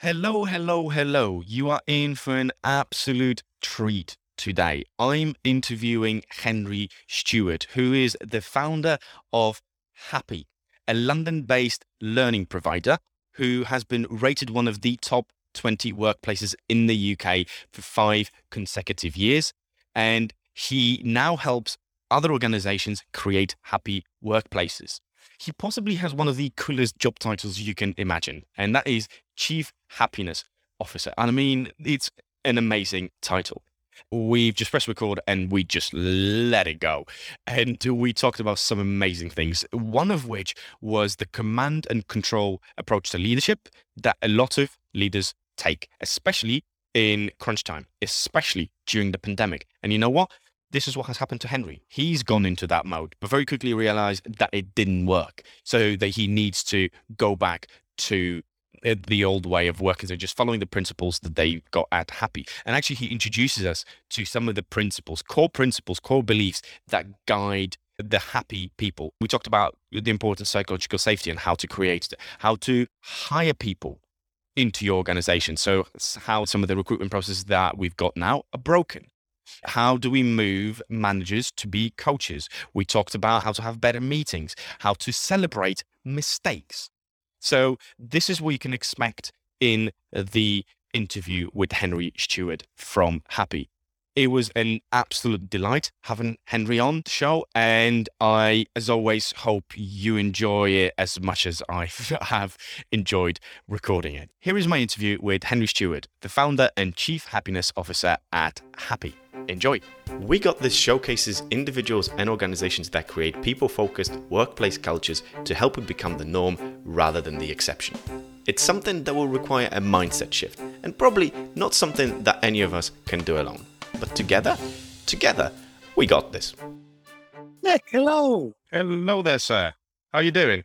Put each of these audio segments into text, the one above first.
Hello, hello, hello. You are in for an absolute treat today. I'm interviewing Henry Stewart, who is the founder of Happy, a London based learning provider who has been rated one of the top 20 workplaces in the UK for five consecutive years. And he now helps other organizations create happy workplaces. He possibly has one of the coolest job titles you can imagine, and that is Chief Happiness Officer. And I mean, it's an amazing title. We've just pressed record and we just let it go. And we talked about some amazing things, one of which was the command and control approach to leadership that a lot of leaders take, especially in crunch time, especially during the pandemic. And you know what? This is what has happened to Henry. He's gone into that mode, but very quickly realized that it didn't work. So that he needs to go back to Uh, the old way of working, so just following the principles that they got at Happy. And actually, he introduces us to some of the principles, core principles, core beliefs that guide the happy people. We talked about the importance of psychological safety and how to create it, how to hire people into your organization. So, how some of the recruitment processes that we've got now are broken. How do we move managers to be coaches? We talked about how to have better meetings, how to celebrate mistakes. So, this is what you can expect in the interview with Henry Stewart from Happy. It was an absolute delight having Henry on the show. And I, as always, hope you enjoy it as much as I have enjoyed recording it. Here is my interview with Henry Stewart, the founder and chief happiness officer at Happy. Enjoy. We Got This showcases individuals and organizations that create people focused workplace cultures to help it become the norm rather than the exception. It's something that will require a mindset shift, and probably not something that any of us can do alone. But together, together, we got this. Nick, hello. Hello there, sir. How are you doing?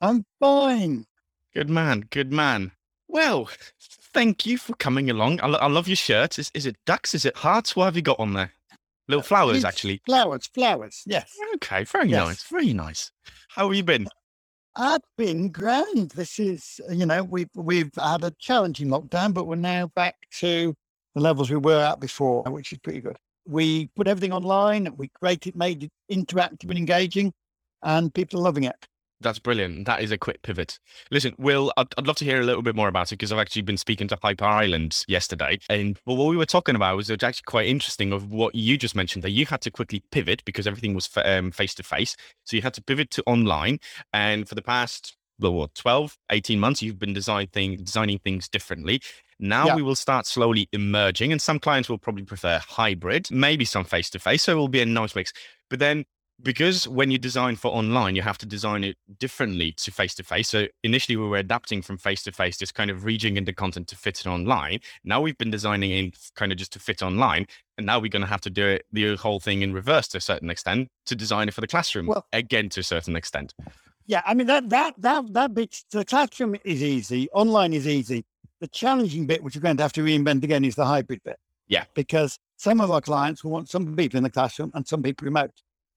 I'm fine. Good man, good man. Well, thank you for coming along. I, lo- I love your shirt. Is, is it ducks? Is it hearts? What have you got on there? Little flowers, It's actually. Flowers, flowers. Yes. Okay, very Yes. nice, very nice. How have you been? I've been grand. This is, uh, you know, we've we've had a challenging lockdown, but we're now back to the levels we were at before, which is pretty good. We put everything online. We created, made it interactive and engaging, and people are loving it. That's brilliant. That is a quick pivot. Listen, Will, I'd, I'd love to hear a little bit more about it because I've actually been speaking to Hyper Island yesterday. And well, what we were talking about was actually quite interesting of what you just mentioned that you had to quickly pivot because everything was face to face. So you had to pivot to online. And for the past, well, what, 12, 18 months, you've been design thing, designing things differently. Now Yeah. we will start slowly emerging, and some clients will probably prefer hybrid, maybe some face to face. So it will be a nice mix. But then because when you design for online, you have to design it differently to face to face. So initially, we were adapting from face to face, just kind of rejigging the content to fit it online. Now we've been designing in kind of just to fit online, and now we're going to have to do it the whole thing in reverse to a certain extent to design it for the classroom Well- again to a certain extent. Yeah, I mean that that that that bit. The classroom is easy. Online is easy. The challenging bit, which you're going to have to reinvent again, is the hybrid bit. Yeah. Because some of our clients will want some people in the classroom and some people remote.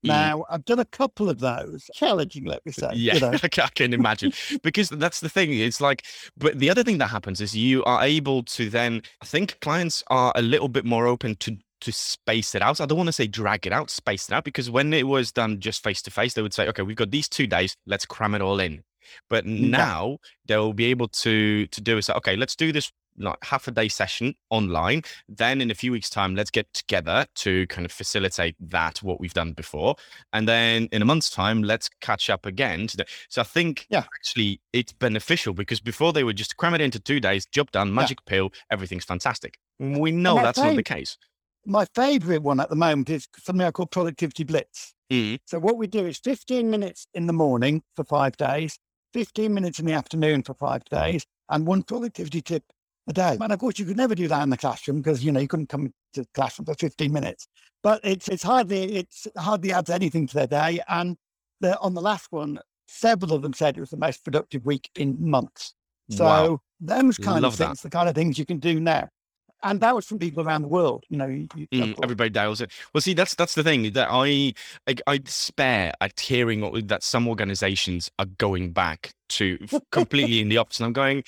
Now, I've done a couple of those, challenging, let me say. Yeah, You know, I can imagine because that's the thing. It's like, but the other thing that happens is you are able to then. I think clients are a little bit more open to to space it out. I don't want to say drag it out, space it out, because when it was done just face to face, they would say, okay, we've got these two days, let's cram it all in. But now they'll be able to to do is okay, let's do this like half a day session online. Then in a few weeks' time, let's get together to kind of facilitate that what we've done before. And then in a month's time, let's catch up again. So I think Yeah. actually it's beneficial because before they would just cram it into two days, job done, magic pill, everything's fantastic. We know that's that's not the case. my favorite one at the moment is something I call Productivity Blitz. Mm, So, what we do is 15 minutes in the morning for five days, 15 minutes in the afternoon for five days, and one productivity tip a day. And of course, you could never do that in the classroom because you know you couldn't come to the classroom for 15 minutes. But it's it's hardly it's hardly adds anything to their day. And the, on the last one, several of them said it was the most productive week in months. So Wow. those kind Love of that. things, the kind of things you can do now. And that was from people around the world. You know, you, Mm, everybody dials it. Well, see, that's that's the thing that I I, I despair at hearing what- that some organizations are going back to completely in the opposite. And I'm going,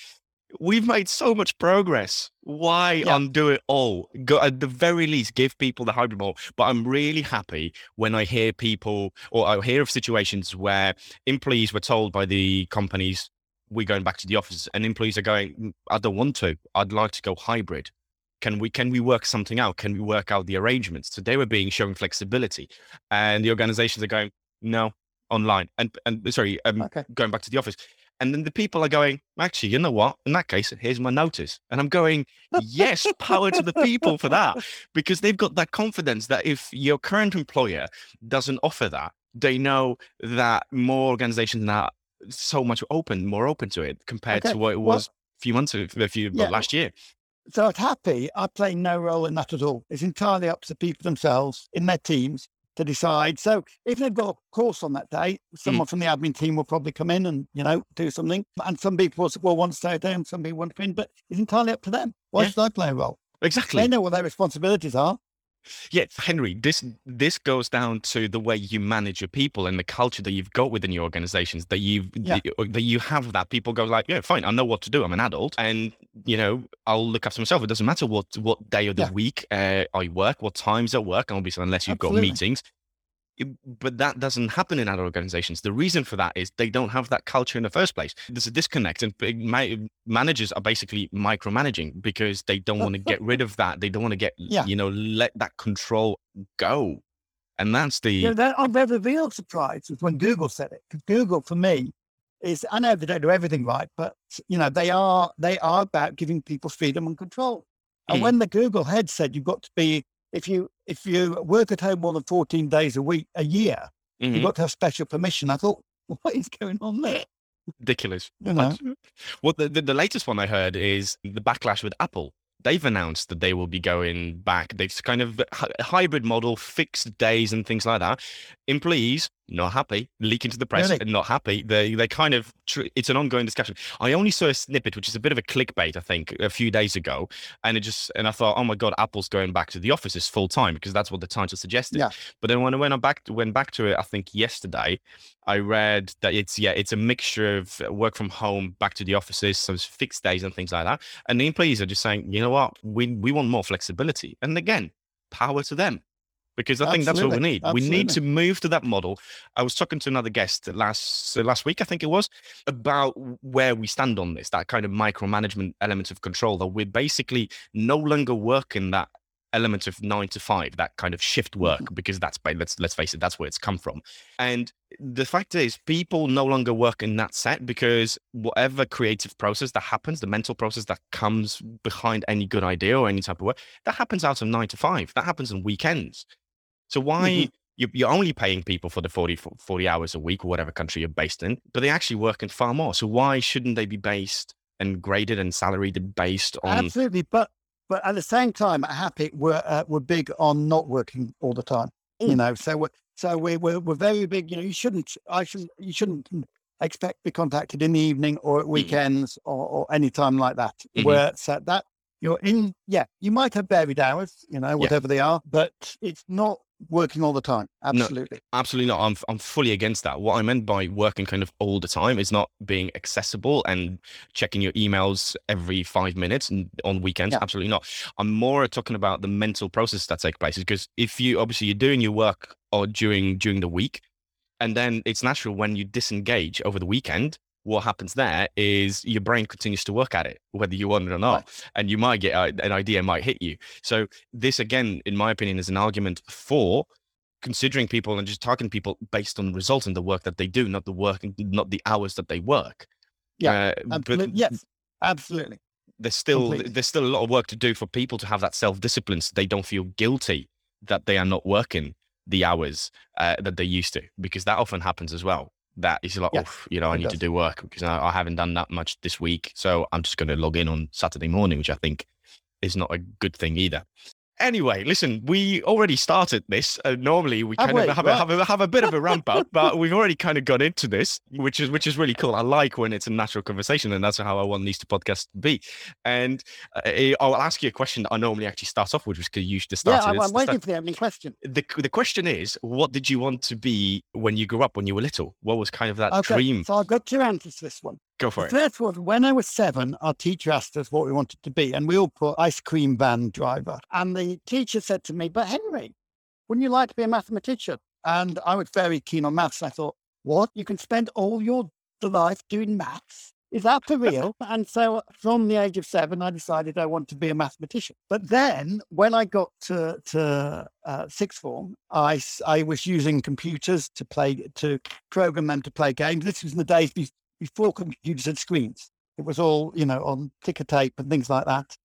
we've made so much progress. Why Yeah. undo it all? Go, at the very least, give people the hybrid model. But I'm really happy when I hear people or I hear of situations where employees were told by the companies, we're going back to the office, and employees are going, "Mm, I don't want to. I'd like to go hybrid. Can we can we work something out? Can we work out the arrangements? So they were being shown flexibility, and the organizations are going, no, online. And and sorry, um, Okay. going back to the office. And then the people are going, actually, you know what? In that case, here's my notice. And I'm going, yes, power to the people for that. Because they've got that confidence that if your current employer doesn't offer that, they know that more organizations are so much open, more open to it compared Okay, to what it well- was a few months, ago- a few Yeah, last year. So at Happy, I play no role in that at all. It's entirely up to the people themselves in their teams to decide. So if they've got a course on that day, mm. someone from the admin team will probably come in and, you know, do something. And some people will, want to stay there and some people want to come in, but it's entirely up to them. Why Yeah. should I play a role? Exactly. They know what their responsibilities are. Yeah, Henry, this this goes down to the way you manage your people and the culture that you've got within your organizations. That you Yeah. that you have that people go like, yeah, fine, I know what to do. I'm an adult, and you know I'll look after myself. It doesn't matter what what day of the Yeah. week uh, I work, what times I work, and obviously unless you've Absolutely. got meetings. But that doesn't happen in other organizations. The reason for that is they don't have that culture in the first place. There's a disconnect, and big managers are basically micromanaging because they don't want to get rid of that. They don't want to get, Yeah. you know, let that control go. And that's the You know, that, I'm very real surprised was when Google said it. 'Cause Google, for me, is I know they don't do everything right, but you know they are they are about giving people freedom and control. And Mm. when the Google head said you've got to be if you if you work at home more than 14 days a week a year, Mhm. you've got to have special permission. I thought, what is going on there? ridiculous. You know, Well, the, the, the latest one I heard is the backlash with Apple. They've announced that they will be going back. They've kind of hybrid model, fixed days and things like that. Employees not happy, leaking to the press, Really? and not happy. They they kind of tr- it's an ongoing discussion. I only saw a snippet, which is a bit of a clickbait, I think, a few days ago, and it just and I thought, oh my god, Apple's going back to the offices full time because that's what the title suggested. Yeah. But then when I went back went back to it, I think yesterday, I read that it's yeah, it's a mixture of work from home, back to the offices, some fixed days and things like that. And the employees are just saying, you know what, we we want more flexibility. And again, power to them. Because I think that's what we Absolutely, need. We need to move to that model. I was talking to another guest last uh, last week, I think it was, about where we stand on this, that kind of micromanagement element of control, that we're basically no longer working that element of nine to five, that kind of shift work, because that's let's let's face it, that's where it's come from. And the fact is, people no longer work in that set because whatever creative process that happens, the mental process that comes behind any good idea or any type of work, that happens out of nine to five. That happens on weekends. So why Mhm. you- you're only paying people for the 40, 40 hours a week or whatever country you're based in, but they actually work in far more. So why shouldn't they be based and graded and salaried based on? absolutely. But but at the same time, at Happy, we're uh, we're big on not working all the time. You know, so we're so we're, we're we're very big. You know, you shouldn't I shouldn't you shouldn't expect to be contacted in the evening or at weekends or, or any time like that. Mhm. Where so that you're in, yeah, you might have varied hours, you know, whatever they are, but it's not working all the time. Absolutely. Absolutely not. I'm I'm fully against that. What I meant by working kind of all the time is not being accessible and checking your emails every five minutes and on weekends. Yeah. Absolutely not. I'm more talking about the mental process that take place because if you obviously you're doing your work or during during the week, and then it's natural when you disengage over the weekend. What happens there is your brain continues to work at it, whether you want it or not, Right. and you might get a, an idea might hit you. So this again, in my opinion, is an argument for considering people and just targeting people based on results and the work that they do, not the work, not the hours that they work. Yeah, Uh, Absolutely. but yes, absolutely. there's still completely. there's still a lot of work to do for people to have that self discipline, so they don't feel guilty that they are not working the hours uh, that they used to, because that often happens as well. That is like, Yeah, oh, you know, I need to do work because I, I haven't done that much this week, so I'm just going to log in on Saturday morning, which I think is not a good thing either. Anyway, listen, we already started this. Uh, normally, we Have kind of we? have, a, have, a, have a bit of a ramp up, but we've already kind of got into this, which is which is really cool. I like when it's a natural conversation, and that's how I want these two podcasts to be. And uh, I'll ask you a question that I normally actually start off with, which because you used to start. Yeah, I'm. I'm waiting for the opening question. The, the question is, what did you want to be when you grew up, when you were little? What was kind of that Okay, dream? so I've got two answers to this one. Go for it. first was when I was seven, our teacher asked us what we wanted to be, and we all put ice cream van driver. And the teacher said to me, But Henry, wouldn't you like to be a mathematician? And I was very keen on maths. And I thought, What? You can spend all your life doing maths? Is that for real? and so from the age of seven, I decided I want to be a mathematician. But then when I got to, to uh, sixth form, I, I was using computers to play, to program them to play games. This was in the days before computers had screens. It was all, you know, on ticker tape and things like that.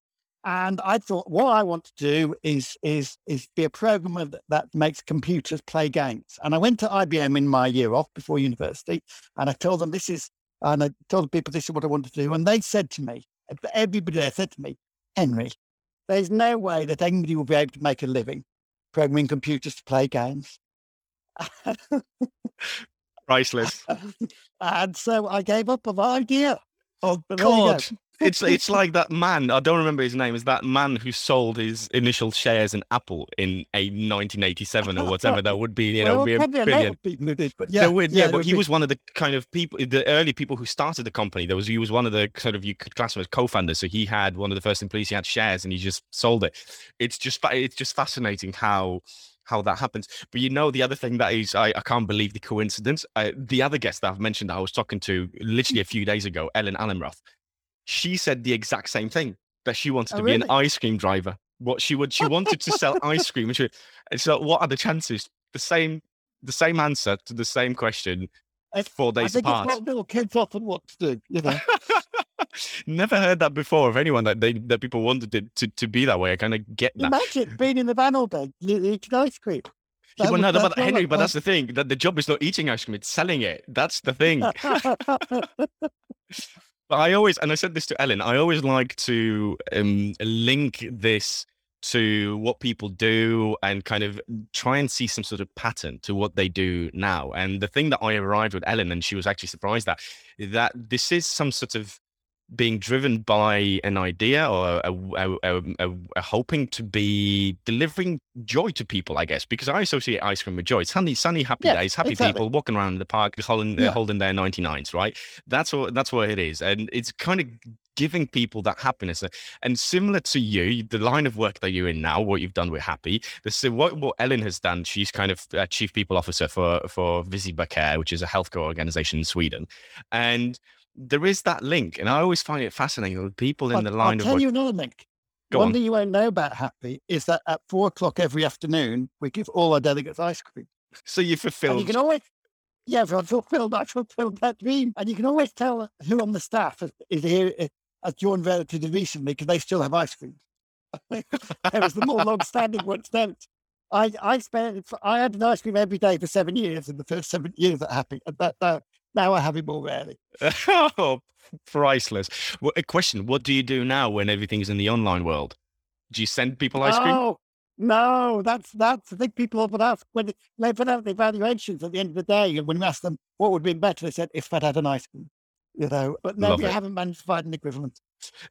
And I thought, what I want to do is is is be a programmer that, that makes computers play games. And I went to IBM in my year off before university, and I told them this is, and I told the people this is what I want to do. And they said to me, everybody there said to me, Henry, there's no way that anybody will be able to make a living programming computers to play games. Priceless. and so I gave up on the idea. Oh But there you go. God. It's it's like that man. I don't remember his name. Is that man who sold his initial shares in Apple in a 1987 or whatever that would be? You know, well, be a probably a lot billion. people who did, but Yeah, yeah, would, yeah, but he be- was one of the kind of people, the early people who started the company. There was he was one of the sort of you could class him as co-founders. So he had one of the first employees. He had shares, and he just sold it. It's just it's just fascinating how how that happens. But you know, the other thing that is, I, I can't believe the coincidence. Uh, the other guest that I've mentioned that I was talking to literally a few days ago, Ellen Allenroth, she said the exact same thing that she wanted Oh, to be an ice cream driver. What she would, she wanted to sell ice cream. And, she, and so, what are the chances? The same, the same answer to the same question, I- four I days think apart. it's what little kids often want to do. You know, Never heard that before of anyone that they that people wanted it to, to be that way. I kind of get that. imagine being in the van all day, you eating ice cream. Yeah, well, no, would- no, that's but Henry, but that's the thing. That the job is not eating ice cream; it's selling it. That's the thing. But I always, and I said this to Ellen, I always like to um, link this to what people do and kind of try and see some sort of pattern to what they do now. And the thing that I arrived with Ellen, and she was actually surprised that that this is some sort of being driven by an idea or a, a, a, hoping to be delivering joy to people, I guess, because I associate ice cream with joy. Sunny, sunny, happy Yeah, days, happy exactly. people walking around in the park, holding, Yeah. holding their 99s, right? That's what that's what it is, and it's kind of giving people that happiness. And similar to you, the line of work that you're in now, what you've done with Happy, this is what what Ellen has done. She's kind of uh, chief people officer for for Visiba Care, which is a healthcare organization in Sweden, and there is that link, and I always find it fascinating. that People in But the line. I'll of tell work. you another link. Go One on. thing you won't know about Happy is that at four o'clock every afternoon, we give all our delegates ice cream. So you And fulfilled. you can always, yeah, I fulfilled, I fulfilled that dream. And you can always tell who on the staff is, is here, uh, has joined relatively recently because they still have ice cream. there was the more long-standing ones then. I, I spent, I had an ice cream every day for seven years in the first seven years at Happy. And that, that, now I have it more rarely. oh, priceless. Well, a question: What do you do now when everything's in the online world? Do you send people ice cream? No, no, that's that's. I think people often ask when they put out the evaluations at the end of the day, and when we ask them what would be better, they said if I'd had an ice cream, you know. But no, we haven't managed to find an equivalent.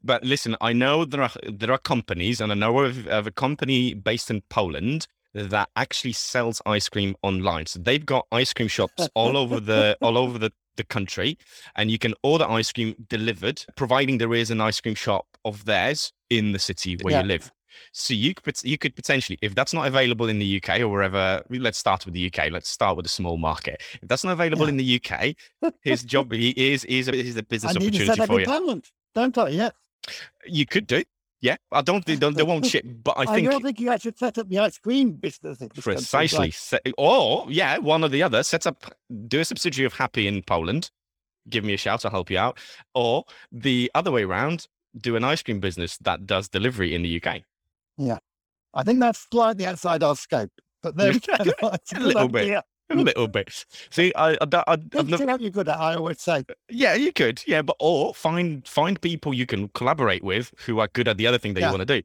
But listen, I know there are there are companies, and I know of, of a company based in Poland that actually sells ice cream online. So they've got ice cream shops all over the all over the, the country, and you can order ice cream delivered, providing there is an ice cream shop of theirs in the city where Yeah. you live. So you could you could potentially, if that's not available in the UK or wherever, let's start with the UK. Let's start with a small market. If that's not available Yeah. in the UK, his job he is is a, is a business I need to opportunity set up for you. Don't I? Yeah. You could do. Yeah, I don't think they, they won't ship, but I I, think don't think you should set up the ice cream business. in country, precisely. right? Or yeah, one or the other. Set up, do a subsidiary of Happy in Poland. Give me a shout. I'll help you out. Or the other way around. Do an ice cream business that does delivery in the UK. Yeah. I think that's slightly outside our scope, but there we go. A little bit. idea. A little bit. See, I, I, I, I've never, you're good at. I always say. yeah, you could, yeah, but or find find people you can collaborate with who are good at the other thing that you want to do.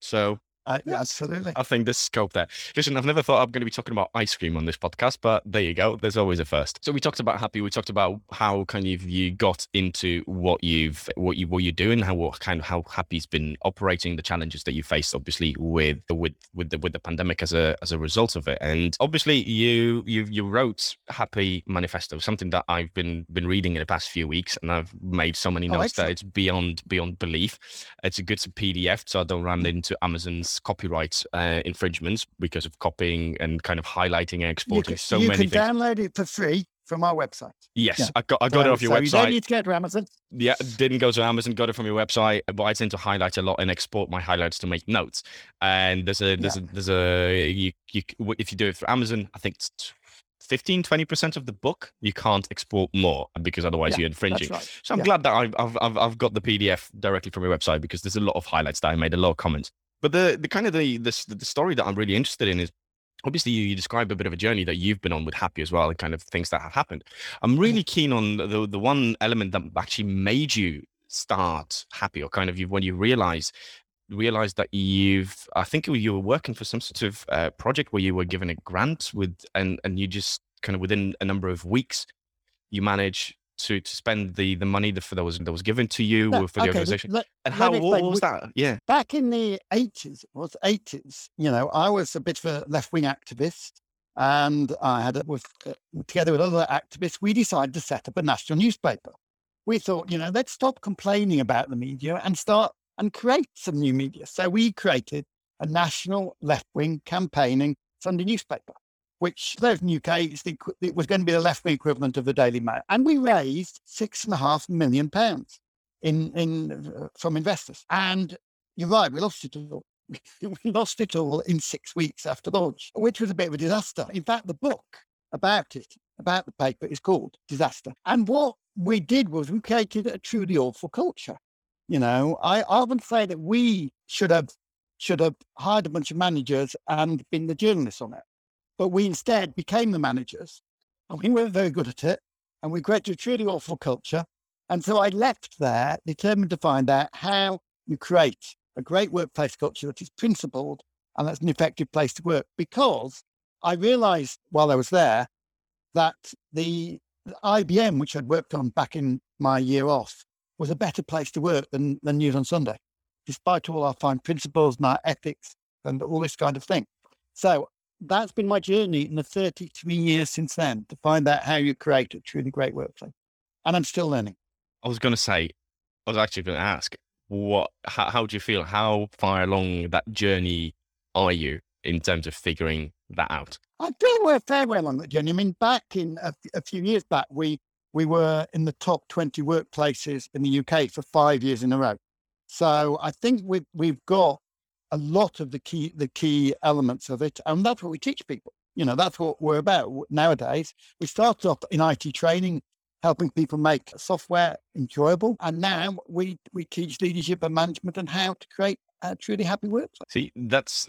So Uh, yeah, absolutely. I think there's scope there. Listen, I've never thought I'm going to be talking about ice cream on this podcast, but there you go. There's always a first. So we talked about happy. We talked about how kind of you got into what you've what you what you're doing, how what kind of how happy's been operating, the challenges that you faced, obviously with with with the with the pandemic as a as a result of it, and obviously you you you wrote Happy Manifesto, something that I've been been reading in the past few weeks, and I've made so many Oh, notes that it's beyond beyond belief. It's a good PDF, so I don't run into Amazon's copyright uh, infringements because of copying and kind of highlighting and exporting can, so you can download it for free from our website. Yes, yeah. I got I got it off your so You don't website. need to go to Amazon. Yeah, didn't go to Amazon, got it from your website, but I tend to highlight a lot and export my highlights to make notes. And there's a there's a there's a you, you if you do it for Amazon, I think it's 15 20% of the book you can't export more because otherwise Yeah, you're infringing. Right. So I'm Yeah. glad that I've, I've I've I've got the PDF directly from your website because there's a lot of highlights that I made, a lot of comments. But the the kind of the the, the story that I'm really interested in is obviously you, you describe a bit of a journey that you've been on with Happy as well, and kind of things that have happened. I'm really keen on the the one element that actually made you start Happy, or kind of you when you realize realize that you've I think you were working for some sort of uh, project where you were given a grant with and and you just kind of within a number of weeks you manage to to spend the the money that, that was that was given to you for the okay, organization. let- and how what, was that? Yeah. back in the 80s, was 80s, you know, I was a bit of a left wing activist and I had, with, uh, together with other activists, we decided to set up a national newspaper. We thought, you know, let's stop complaining about the media and start and create some new media. So we created a national left wing campaigning Sunday newspaper, which those in the UK, the it was going to be the left wing equivalent of the Daily Mail. And we raised six and a half million pounds in, in from investors. And you're right, we lost it all. we lost it all in six weeks after launch, which was a bit of a disaster. In fact, the book about it, about the paper, is called Disaster. And what we did was we created a truly awful culture. You know, I I often say that we should have should have hired a bunch of managers and been the journalists on it, but we instead became the managers, and we weren't very good at it, and we created a truly awful culture. And so I left there determined to find out how you create a great workplace culture that is principled and that's an effective place to work. Because I realized while I was there that the the IBM, which I'd worked on back in my year off, was a better place to work than, than News on Sunday, despite all our fine principles and our ethics and all this kind of thing. So that's been my journey in the 33 years since then to find out how you create a truly great workplace. And I'm still learning. I was going to say, I was actually going to ask, what? How, how do you feel? How far along that journey are you in terms of figuring that out? I feel we're fairly well on that journey. I mean, back in a few years back, we we were in the top 20 workplaces in the UK for five years in a row. So I think we've we've got a lot of the key the key elements of it, and that's what we teach people. You know, that's what we're about nowadays. We started off in IT training, helping people make software enjoyable, and now we we teach leadership and management and how to create a truly happy workplace. See, that's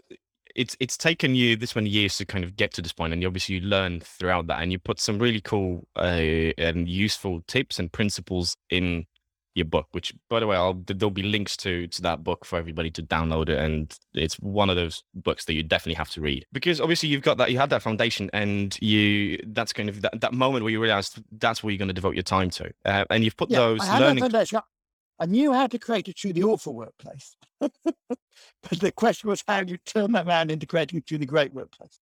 it's it's taken you this many years to kind of get to this point, and you obviously you learn throughout that, and you put some really cool uh, and useful tips and principles in your book. Which, by the way, I'll there'll be links to to that book for everybody to download it, and it's one of those books that you definitely have to read because obviously you've got that you had that foundation, and you that's kind of that, that moment where you realize that's where you're going to devote your time to, uh, and you've put those I learning. I knew how to create a truly awful workplace. but the question was how you turn that around into creating a truly great workplace.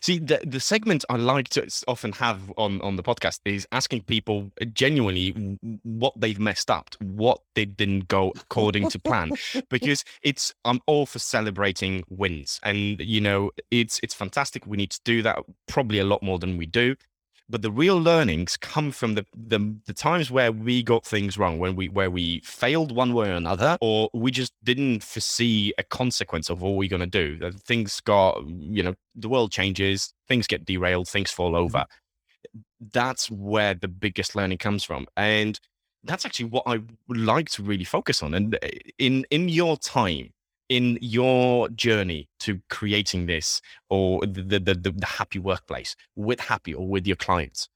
See, the, the segment I like to often have on, on the podcast is asking people uh, genuinely what they've messed up, what they didn't go according to plan, because it's I'm all for celebrating wins, and you know it's it's fantastic. We need to do that probably a lot more than we do. But the real learnings come from the, the the times where we got things wrong, when we where we failed one way or another, or we just didn't foresee a consequence of what we're going to do. Things got, you know, the world changes, things get derailed, things fall over. That's where the biggest learning comes from, and that's actually what I would like to really focus on. And uh, in in your time, in your journey to creating this or the the, the, the happy workplace with happy or with your clients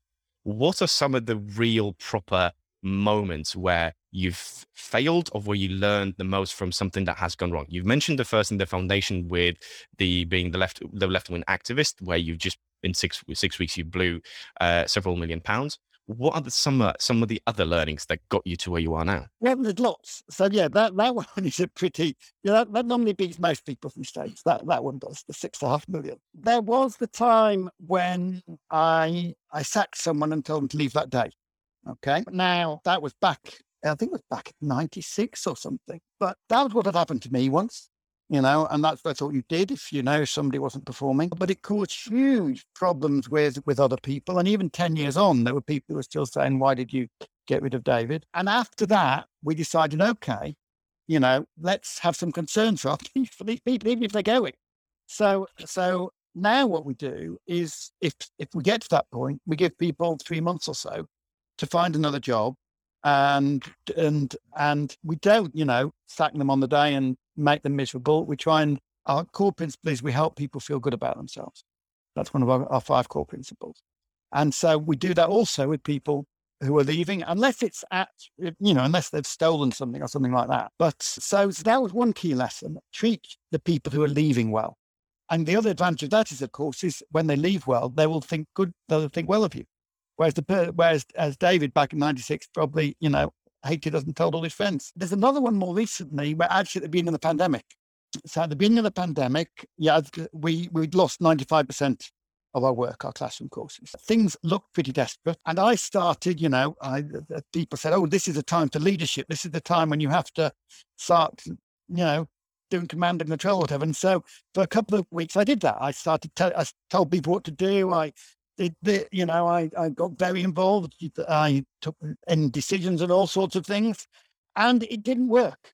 what are some of the real proper moments where you've failed or where you learned the most from something that has gone wrong? You've mentioned the first in the foundation with the being the left the left wing activist, where you've just in six six weeks you blew uh, several million pounds. What are the, some uh, some of the other learnings that got you to where you are now? Well, there's lots. So yeah, that, that one is a pretty. Yeah, that, that normally beats most people's mistakes. That that one does the six and a half million. There was the time when I I sacked someone and told them to leave that day. Okay, now that was back. I think it was back in '96 or something. But that was what had happened to me once you know, and that's that's what you did if you know somebody wasn't performing. But it caused huge problems with with other people, and even ten years on, there were people who were still saying, "Why did you get rid of David?" And after that, we decided, okay, you know, let's have some concerns for for these people, even if they're going. So so now what we do is, if if we get to that point, we give people three months or so to find another job and and and we don't, you know, sack them on the day and make them miserable. We try and our core principle is we help people feel good about themselves. That's one of our, our five core principles. And so we do that also with people who are leaving, unless it's at, you know, unless they've stolen something or something like that. But so, so that was one key lesson. Treat the people who are leaving well. And the other advantage of that is, of course, is when they leave well, they will think good, they'll think well of you. Whereas the whereas as David back in '96 probably you know hated doesn't told all his friends. There's another one more recently where actually at the beginning of the pandemic. So at the beginning of the pandemic, yeah, we we'd lost 95 percent of our work, our classroom courses. Things looked pretty desperate, and I started. You know, I, people said, "Oh, this is a time for leadership. This is the time when you have to start." You know, doing command and control, whatever. And so for a couple of weeks, I did that. I started, tell, I told people what to do. I you know, I, I got very involved. I took in decisions and all sorts of things, and it didn't work.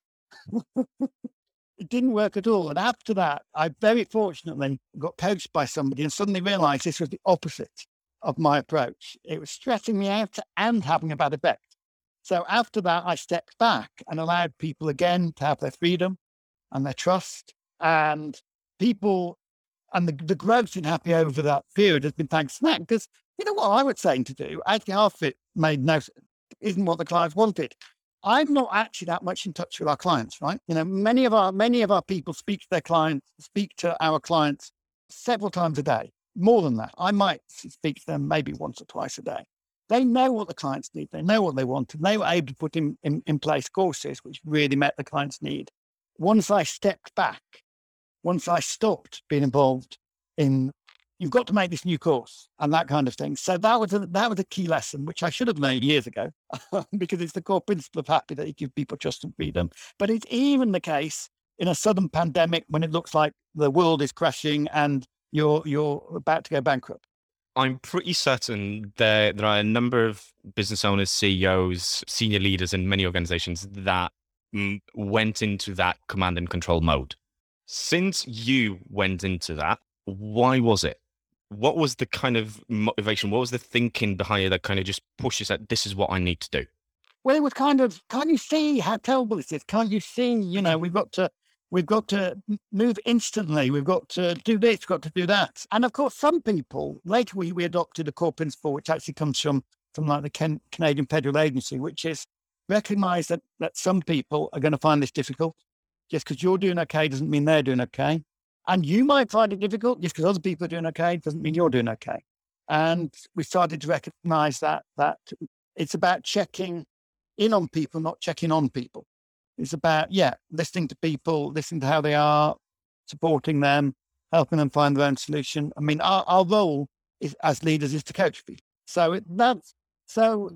it didn't work at all. And after that, I very fortunately got coached by somebody and suddenly realized this was the opposite of my approach. It was stressing me out and having a bad effect. So after that, I stepped back and allowed people again to have their freedom and their trust. And people and the, the growth in Happy over that period has been thanks to that. Because you know what I was saying to do, actually half of it made no isn't what the clients wanted. I'm not actually that much in touch with our clients, right? You know, many of our many of our people speak to their clients, speak to our clients several times a day, more than that. I might speak to them maybe once or twice a day. They know what the clients need, they know what they want, and they were able to put in, in, in place courses which really met the client's need. Once I stepped back once I stopped being involved in you've got to make this new course and that kind of thing. So that was a, that was a key lesson, which I should have learned years ago, because it's the core principle of happy that you give people trust and freedom. But it's even the case in a sudden pandemic when it looks like the world is crashing and you're you're about to go bankrupt. I'm pretty certain there there are a number of business owners, CEOs, senior leaders in many organizations that mm, went into that command and control mode since you went into that, why was it? What was the kind of motivation? What was the thinking behind it that kind of just pushes that this is what I need to do? Well, it was kind of, can't you see how terrible this is? Can't you see, you know, we've got to, we've got to move instantly. We've got to do this, we've got to do that. And of course, some people, later we, we adopted a core principle, which actually comes from, from like the Ken, Canadian Federal Agency, which is recognize that, that some people are going to find this difficult. Just because you're doing okay doesn't mean they're doing okay. And you might find it difficult just because other people are doing okay doesn't mean you're doing okay. And we started to recognize that that it's about checking in on people, not checking on people. It's about, yeah, listening to people, listening to how they are, supporting them, helping them find their own solution. I mean, our, our role is, as leaders is to coach people. So it, that's so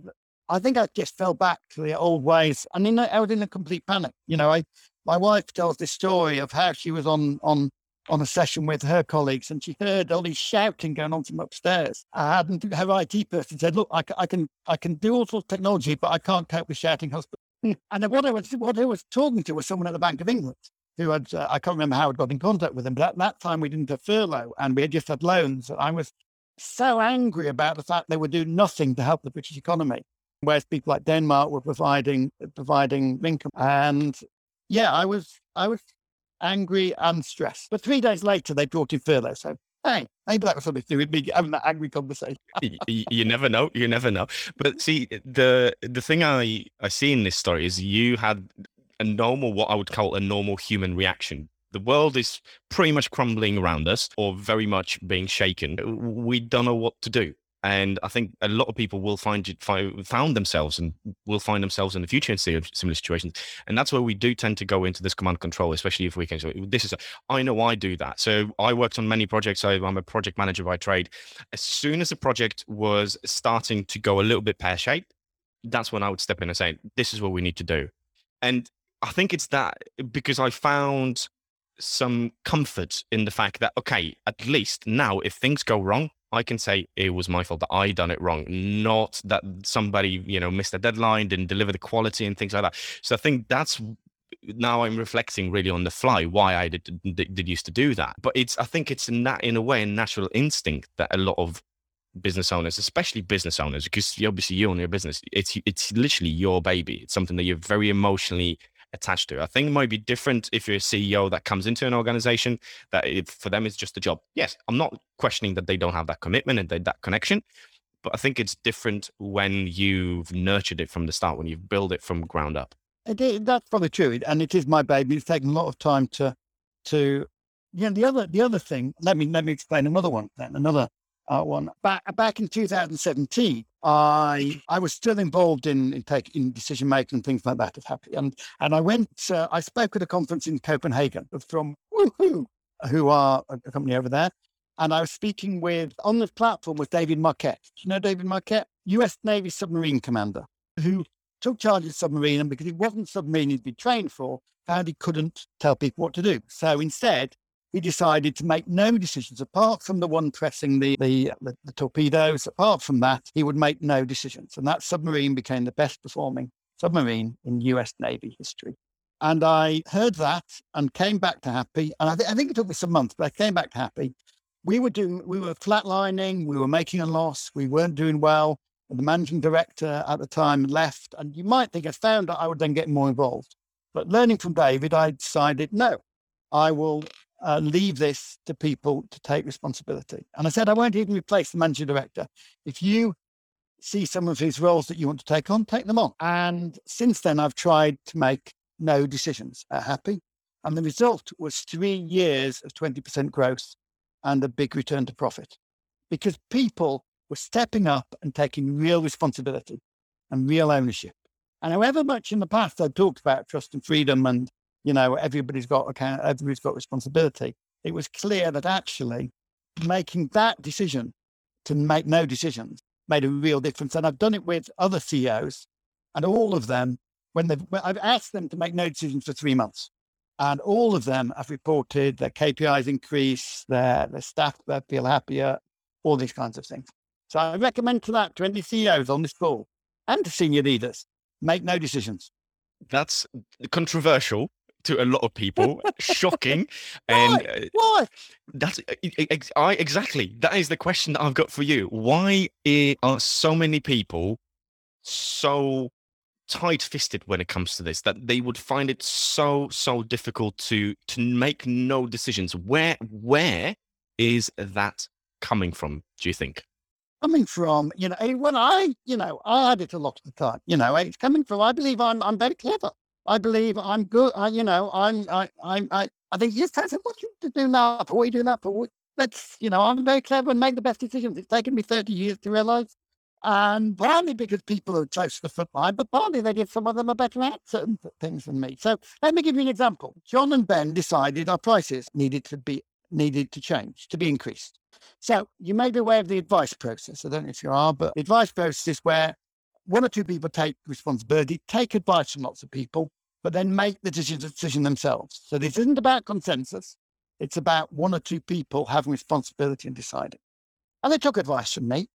I think I just fell back to the old ways. I mean, I was in a complete panic. You know, I my wife tells this story of how she was on on on a session with her colleagues and she heard all these shouting going on from upstairs. I hadn't her IT person said, "Look, I, I can I can do all sorts of technology, but I can't cope with shouting husbands." and what I was what I was talking to was someone at the Bank of England who had uh, I can't remember how I got in contact with him, but at that time we didn't have furlough and we had just had loans. I was so angry about the fact they were doing nothing to help the British economy whereas people like Denmark were providing providing income. And yeah, I was I was angry and stressed. But three days later, they brought in furlough. So hey, maybe that was something to do with me having that angry conversation. you, you, never know. You never know. But see, the the thing I I see in this story is you had a normal, what I would call a normal human reaction. The world is pretty much crumbling around us, or very much being shaken. We don't know what to do. And I think a lot of people will find it, found themselves and will find themselves in the future in similar situations. And that's where we do tend to go into this command control, especially if we can. So this is, a, I know I do that. So I worked on many projects. I'm a project manager by trade. As soon as the project was starting to go a little bit pear shaped, that's when I would step in and say, this is what we need to do. And I think it's that because I found some comfort in the fact that, okay, at least now if things go wrong, I can say it was my fault that I done it wrong, not that somebody, you know, missed a deadline, didn't deliver the quality and things like that. So I think that's now I'm reflecting really on the fly why I did, did, did used to do that. But it's I think it's in that in a way a natural instinct that a lot of business owners, especially business owners, because obviously you own your business, it's it's literally your baby. It's something that you're very emotionally attached to. I think it might be different if you're a CEO that comes into an organization that it, for them is just a job. Yes, I'm not questioning that they don't have that commitment and that connection, but I think it's different when you've nurtured it from the start, when you've built it from ground up. Uh, it, that's probably true, and it is my baby. It's taken a lot of time to to. Yeah, the other the other thing. Let me let me explain another one. Then another uh, one. Back back in 2017, I I was still involved in in, take, in decision making and things like that and and I went. Uh, I spoke at a conference in Copenhagen from Woohoo, who are a company over there, and I was speaking with on the platform was David Marquet. Do you know David Marquet, U.S. Navy submarine commander, who took charge of the submarine, and because it wasn't submarine he'd been trained for, found he couldn't tell people what to do. So instead, he decided to make no decisions apart from the one pressing the, the, the, the, torpedoes. Apart from that, he would make no decisions. And that submarine became the best performing submarine in US Navy history. And I heard that and came back to Happy. And I, th- I think it took me some months, but I came back to Happy. We were doing, we were flatlining, we were making a loss, we weren't doing well. The managing director at the time left. And you might think as founder, I would then get more involved. But learning from David, I decided no, I will uh, leave this to people to take responsibility. And I said, I won't even replace the managing director. If you see some of his roles that you want to take on, take them on. And since then, I've tried to make no decisions at Happy. And the result was three years of 20% growth and a big return to profit because people were stepping up and taking real responsibility and real ownership. And however much in the past I've talked about trust and freedom and you know, everybody's got account, everybody's got responsibility. It was clear that actually making that decision to make no decisions made a real difference. And I've done it with other CEOs, and all of them, when they've, I've asked them to make no decisions for three months, and all of them have reported their KPIs increase, their, their staff feel happier, all these kinds of things. So I recommend to that to any CEOs on this call and to senior leaders, make no decisions. That's controversial, to a lot of people. Shocking. And Why? Uh, Why? That's I exactly. That is the question that I've got for you. Why are so many people so tight-fisted when it comes to this that they would find it so so difficult to to make no decisions? Where where is that coming from? Do you think? coming from, you know, when I, you know, I had it a lot of the time, you know, it's coming from, I believe I'm, I'm very clever. I believe I'm good. I, you know, I'm, I, I, I, I think yes, said, what you to do now? For what you do that for? Let's, you know, I'm very clever and make the best decisions. It's taken me 30 years to realize. And partly because people are close to the front line, but partly they did some of them are better at certain things than me. So let me give you an example. John and Ben decided our prices needed to be needed to change, to be increased. So you may be aware of the advice process. I don't know if you are, but the advice process is where one or two people take responsibility, take advice from lots of people, but then make the decision themselves. So this isn't about consensus. It's about one or two people having responsibility and deciding. And they took advice from me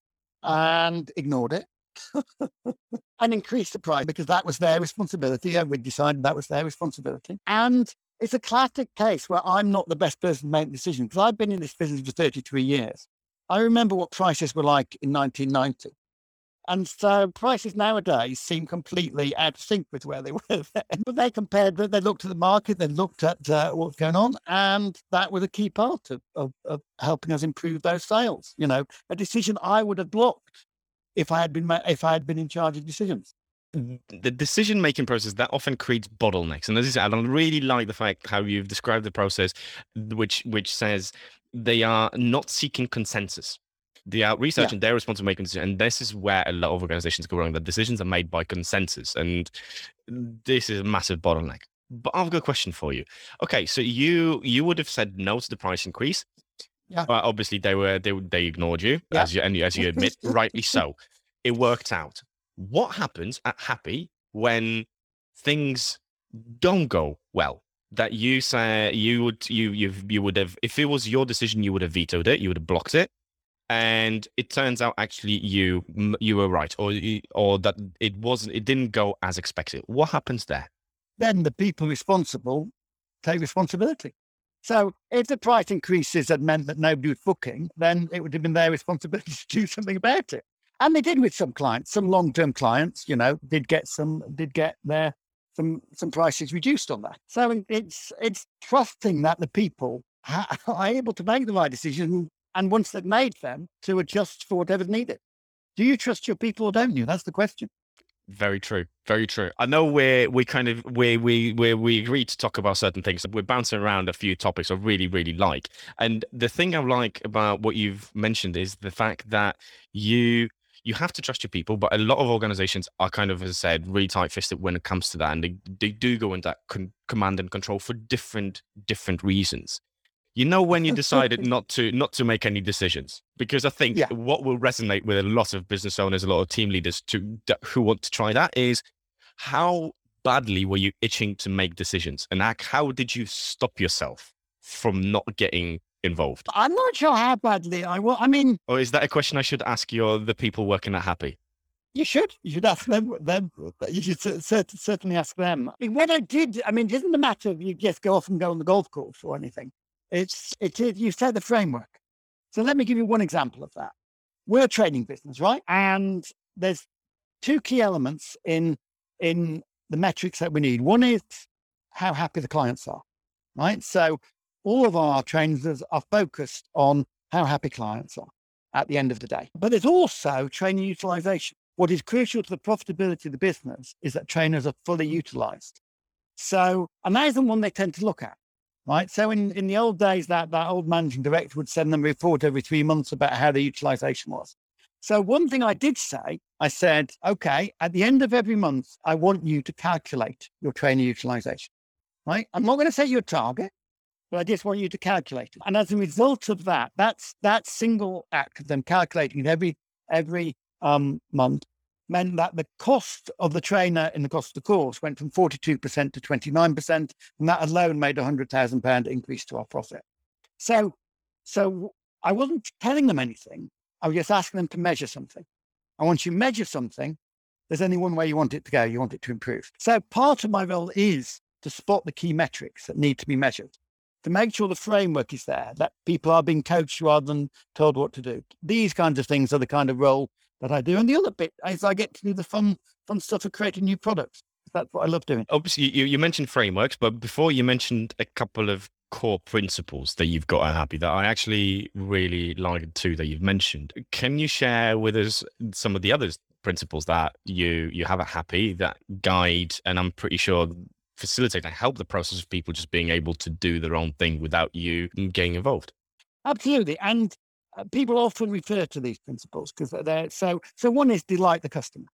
and ignored it and increased the price because that was their responsibility. And we decided that was their responsibility. And it's a classic case where I'm not the best person to make the decision because I've been in this business for 33 years. I remember what prices were like in 1990. And so prices nowadays seem completely out of sync with where they were then. But they compared, they looked at the market, they looked at uh, what's going on, and that was a key part of, of, of, helping us improve those sales. You know, a decision I would have blocked if I had been if I had been in charge of decisions the decision making process that often creates bottlenecks and as I said, I really like the fact how you've described the process which which says they are not seeking consensus they are researching, yeah. they're responsible for making decisions. And this is where a lot of organizations go wrong. The decisions are made by consensus. And this is a massive bottleneck. But I've got a question for you. Okay, so you you would have said no to the price increase. Yeah. But obviously they were they they ignored you, yeah. as you and as you admit, rightly so. It worked out. What happens at Happy when things don't go well? That you say you would you you you would have if it was your decision, you would have vetoed it, you would have blocked it and it turns out actually you you were right or or that it wasn't it didn't go as expected. What happens there? Then the people responsible take responsibility. So if the price increases had meant that nobody was booking then it would have been their responsibility to do something about it. And they did with some clients some long-term clients you know did get some did get their some some prices reduced on that. So it's it's trusting that the people are able to make the right decision and once they've made them, to adjust for whatever's needed. Do you trust your people or don't you? That's the question. Very true. Very true. I know we're we kind of we we we we agreed to talk about certain things. We're bouncing around a few topics I really really like. And the thing I like about what you've mentioned is the fact that you you have to trust your people, but a lot of organizations are kind of, as I said, really tight-fisted when it comes to that, and they, they do go into that con- command and control for different different reasons you know when you decided not to not to make any decisions because i think yeah. what will resonate with a lot of business owners a lot of team leaders to who want to try that is how badly were you itching to make decisions and how did you stop yourself from not getting involved i'm not sure how badly i will i mean or is that a question i should ask your the people working at happy you should. You should ask them. Them. You should certainly ask them. I mean, what I did. I mean, it isn't a matter of you just go off and go on the golf course or anything. It's, it is, you set the framework. So let me give you one example of that. We're a trading business, right? And there's two key elements in, in the metrics that we need. One is how happy the clients are, right? So all of our trainers are focused on how happy clients are at the end of the day. But there's also training utilization. What is crucial to the profitability of the business is that trainers are fully utilized. So, and that isn't one they tend to look at right? So in, in the old days, that, that old managing director would send them a report every three months about how the utilization was. So one thing I did say, I said, okay, at the end of every month, I want you to calculate your trainer utilization, right? I'm not going to set you a target, but I just want you to calculate it. And as a result of that, that's that single act of them calculating it every every um, month meant that the cost of the trainer in the cost of the course went from 42% to 29%. And that alone made a £100,000 increase to our profit. So, so I wasn't telling them anything. I was just asking them to measure something. And once you measure something, there's only one way you want it to go. You want it to improve. So part of my role is to spot the key metrics that need to be measured, to make sure the framework is there, that people are being coached rather than told what to do. These kinds of things are the kind of role that I do. And the other bit is I get to do the fun, fun stuff of creating new products. That's what I love doing. Obviously, you, you mentioned frameworks, but before you mentioned a couple of core principles that you've got at Happy that I actually really like too that you've mentioned. Can you share with us some of the other principles that you you have at Happy that guide and I'm pretty sure facilitate and help the process of people just being able to do their own thing without you getting involved? Absolutely. And uh, people often refer to these principles because they're so. So one is delight the customer.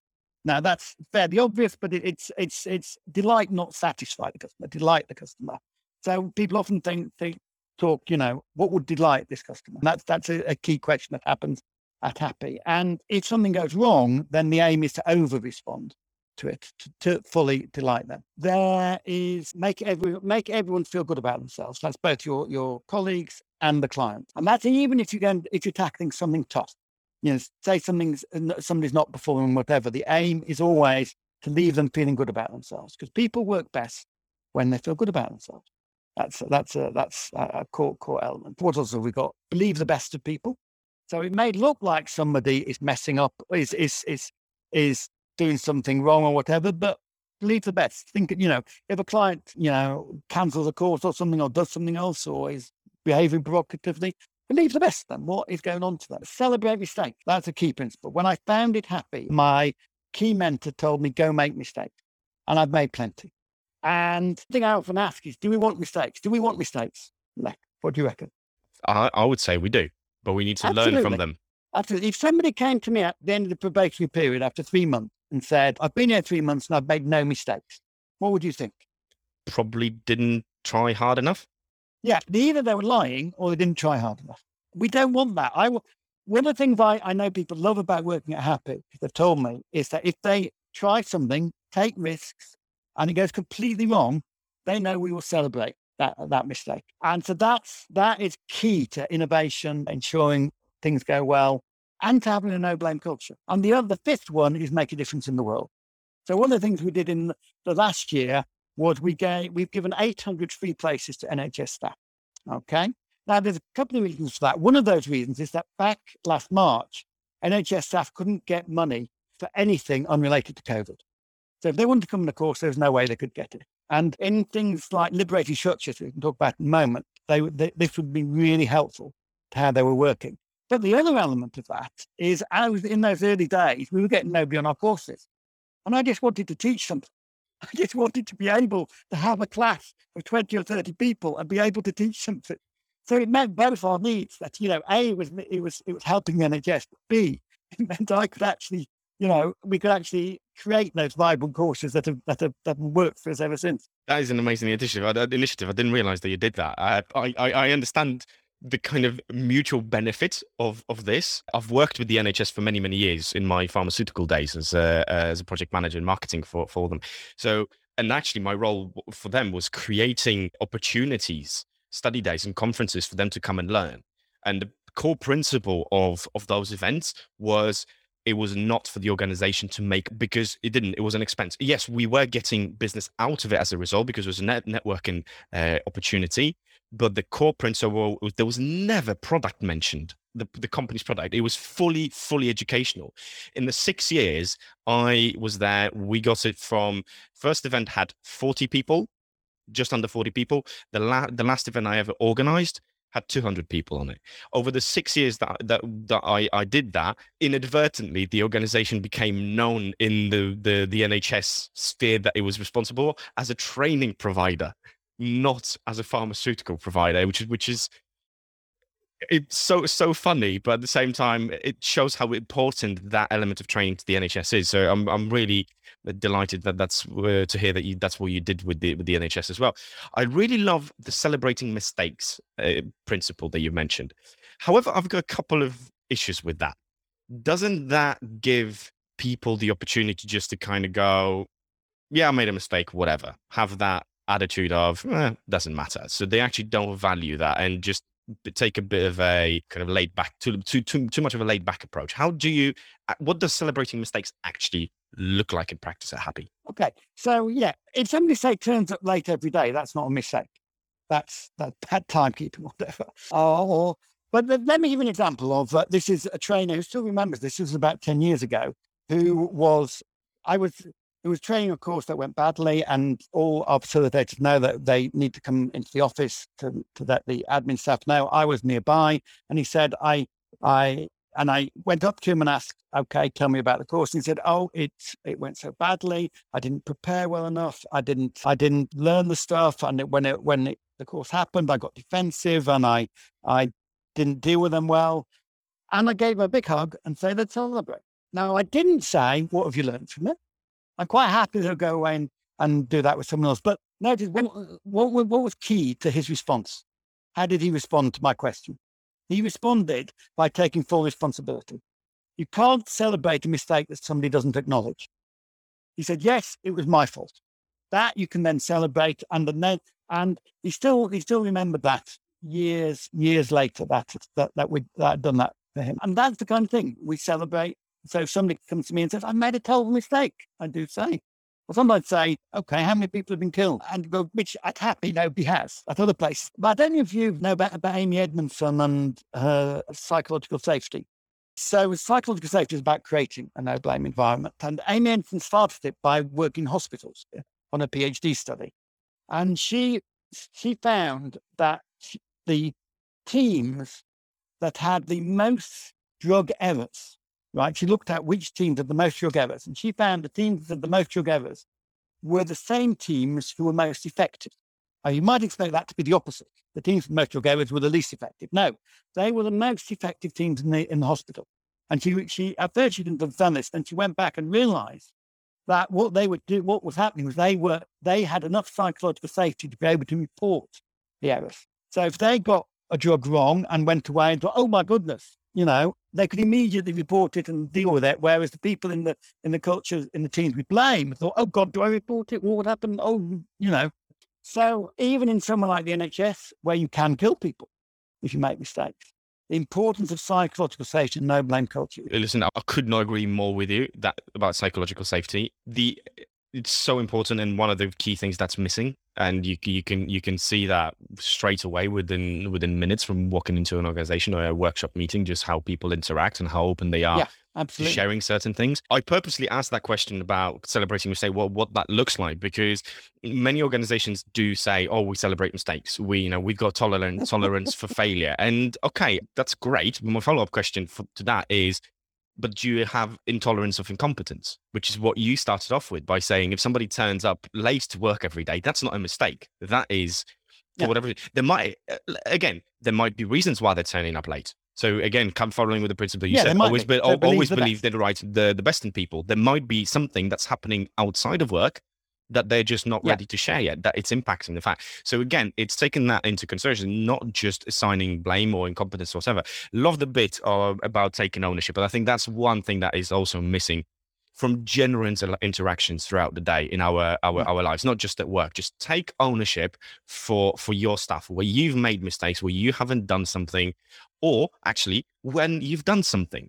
Now that's fairly obvious, but it, it's it's it's delight, not satisfy the customer. Delight the customer. So people often think think talk. You know, what would delight this customer? And that's that's a, a key question that happens at Happy. And if something goes wrong, then the aim is to over respond to it to, to, fully delight them. There is make every make everyone feel good about themselves. That's both your your colleagues and the client. And that's even if you're going, if you're tackling something tough, you know, say something's, somebody's not performing, whatever, the aim is always to leave them feeling good about themselves because people work best when they feel good about themselves. That's, that's, a, that's a core, core element. What else have we got? Believe the best of people. So it may look like somebody is messing up, is, is, is is doing something wrong or whatever, but believe the best. Think, you know, if a client, you know, cancels a course or something or does something else or is behaving provocatively, believe the best then. What is going on to them? Celebrate mistakes. That's a key principle. When I found it happy, my key mentor told me, go make mistakes. And I've made plenty. And the thing I often ask is, do we want mistakes? Do we want mistakes? Like, what do you reckon? I, I would say we do, but we need to Absolutely. learn from them. Absolutely. If somebody came to me at the end of the probationary period after three months and said, I've been here three months and I've made no mistakes, what would you think? Probably didn't try hard enough. Yeah, either they were lying or they didn't try hard enough. We don't want that. I one of the things I, I know people love about working at Happy, they've told me, is that if they try something, take risks, and it goes completely wrong, they know we will celebrate that that mistake. And so that's that is key to innovation, ensuring things go well, and to having a no blame culture. And the other, the fifth one is make a difference in the world. So one of the things we did in the last year was we gave we've given 800 free places to NHS staff. Okay. Now there's a couple of reasons for that. One of those reasons is that back last March, NHS staff couldn't get money for anything unrelated to COVID. So if they wanted to come on the course, there was no way they could get it. And in things like liberated structures, we can talk about in a moment, they, they, this would be really helpful to how they were working. But the other element of that is, as in those early days, we were getting nobody on our courses. And I just wanted to teach something. I just wanted to be able to have a class of 20 or 30 people and be able to teach something. So it meant both our needs that, you know, A, was, it was, it was helping the NHS, but B, it meant I could actually you know, we could actually create those vibrant courses that have that have, that have worked for us ever since. That is an amazing initiative. I, initiative. I didn't realize that you did that. I, I, I understand the kind of mutual benefit of of this. I've worked with the NHS for many many years in my pharmaceutical days as a, as a project manager in marketing for for them. So, and actually, my role for them was creating opportunities, study days, and conferences for them to come and learn. And the core principle of of those events was it was not for the organization to make because it didn't. It was an expense. Yes, we were getting business out of it as a result because it was a net networking uh, opportunity. But the core principle, there was never product mentioned. The, the company's product. It was fully, fully educational. In the six years I was there, we got it from first event had 40 people, just under 40 people. The, la- the last event I ever organized had 200 people on it. Over the six years that that, that I, I did that, inadvertently, the organization became known in the, the, the NHS sphere that it was responsible as a training provider, not as a pharmaceutical provider, which is which is it's so so funny, but at the same time, it shows how important that element of training to the NHS is. So I'm I'm really delighted that that's uh, to hear that you, that's what you did with the with the NHS as well. I really love the celebrating mistakes uh, principle that you mentioned. However, I've got a couple of issues with that. Doesn't that give people the opportunity just to kind of go, "Yeah, I made a mistake, whatever." Have that attitude of eh, doesn't matter. So they actually don't value that and just take a bit of a kind of laid back too too too, too much of a laid back approach. How do you uh, what does celebrating mistakes actually look like in practice at happy? Okay so yeah if somebody say turns up late every day that's not a mistake. That's that bad timekeeping whatever. Or but let me give an example of uh, this is a trainer who still remembers this was about 10 years ago who was i was it was training a course that went badly, and all our facilitators know that they need to come into the office to, to let the admin staff know. I was nearby, and he said, "I, I." And I went up to him and asked, "Okay, tell me about the course." And he said, "Oh, it it went so badly. I didn't prepare well enough. I didn't I didn't learn the stuff. And it, when it when it, the course happened, I got defensive and I I didn't deal with them well. And I gave him a big hug and said, let's celebrate. Now, I didn't say, what have you learned from it? I'm quite happy to go away and, and do that with someone else. But notice what, what, what was key to his response? How did he respond to my question? He responded by taking full responsibility. You can't celebrate a mistake that somebody doesn't acknowledge. He said, Yes, it was my fault. That you can then celebrate. And then, and he still, he still remembered that years, years later that, that, that we'd that done that for him. And that's the kind of thing we celebrate so if somebody comes to me and says, I made a terrible mistake, I do say. Well, somebody say, okay, how many people have been killed? And go, which at Happy, nobody has at other places. But know if you know about, about Amy Edmondson and her psychological safety. So psychological safety is about creating a no blame environment. And Amy Edmondson started it by working in hospitals on a PhD study. And she she found that the teams that had the most drug errors, right? She looked at which teams had the most errors, and she found the teams that had the most drug errors were the same teams who were most effective. Now, you might expect that to be the opposite. The teams with most drug errors were the least effective. No, they were the most effective teams in the, in the hospital. And she, she, at first she didn't understand this. Then she went back and realized that what they would do, what was happening was they were, they had enough psychological safety to be able to report the errors. So if they got a drug wrong and went away and thought, oh my goodness, you know, they could immediately report it and deal with it. Whereas the people in the in the culture in the teams we blame thought, oh God, do I report it? What would happen? Oh, you know. So even in somewhere like the NHS, where you can kill people if you make mistakes, the importance of psychological safety and no blame culture. Listen, I could not agree more with you that about psychological safety. The it's so important and one of the key things that's missing and you you can you can see that straight away within within minutes from walking into an organization or a workshop meeting just how people interact and how open they are yeah, absolutely. sharing certain things. I purposely asked that question about celebrating mistake well what that looks like because many organizations do say oh we celebrate mistakes. We you know we've got tolerance tolerance for failure. And okay that's great but my follow-up question for, to that is but do you have intolerance of incompetence, which is what you started off with by saying if somebody turns up late to work every day, that's not a mistake. That is for yeah. whatever. There might, uh, again, there might be reasons why they're turning up late. So again, come following with the principle you yeah, said. Always, be. always believe, believe the right, the, the best in people. There might be something that's happening outside of work that they're just not yeah. ready to share yet, that it's impacting the fact. So again, it's taking that into consideration, not just assigning blame or incompetence or whatever. Love the bit about taking ownership. But I think that's one thing that is also missing from general inter- interactions throughout the day in our our, mm. our lives, not just at work. Just take ownership for for your stuff where you've made mistakes, where you haven't done something, or actually when you've done something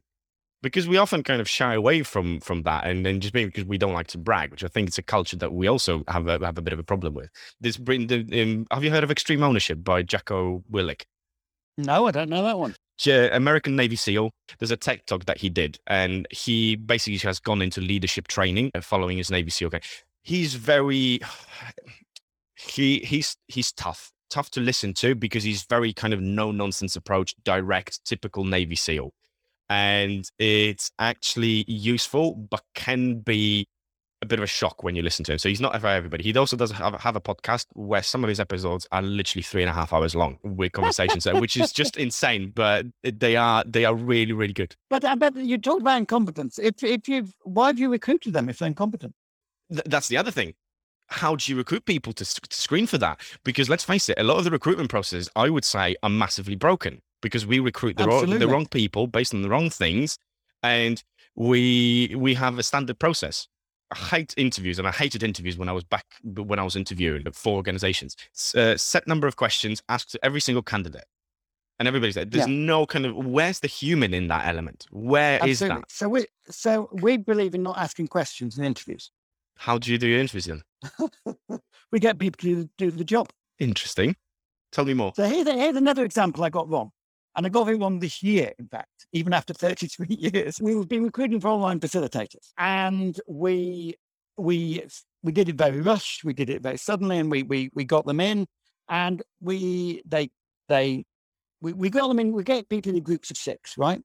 because we often kind of shy away from from that and then just because we don't like to brag which i think it's a culture that we also have a, have a bit of a problem with this bring the, um, have you heard of extreme ownership by Jocko Willink? no i don't know that one American Navy SEAL. There's a tech talk that he did, and he basically has gone into leadership training following his Navy SEAL. Okay, he's very he he's he's tough, tough to listen to because he's very kind of no nonsense approach, direct, typical Navy SEAL and it's actually useful, but can be a bit of a shock when you listen to him. So he's not for everybody. He also does have, have a podcast where some of his episodes are literally three and a half hours long with conversations, which is just insane. But they are they are really really good. But I bet you talk about incompetence. If if you why have you recruited them if they're incompetent? Th- that's the other thing. How do you recruit people to, to screen for that? Because let's face it, a lot of the recruitment processes, I would say, are massively broken because we recruit the wrong, the wrong people based on the wrong things, and we we have a standard process. I hate interviews, and I hated interviews when I was back when I was interviewing for organizations. Uh, set number of questions asked to every single candidate, and everybody's like, "There's yeah. no kind of where's the human in that element? Where Absolutely. is that?" So we so we believe in not asking questions in interviews. How do you do your interviews then? we get people to do the job. Interesting. Tell me more. So here's, here's another example I got wrong. And I got it wrong this year, in fact, even after 33 years. We've been recruiting for online facilitators. And we we we did it very rushed, we did it very suddenly, and we we we got them in. And we they they we, we got them in, we get people in groups of six, right?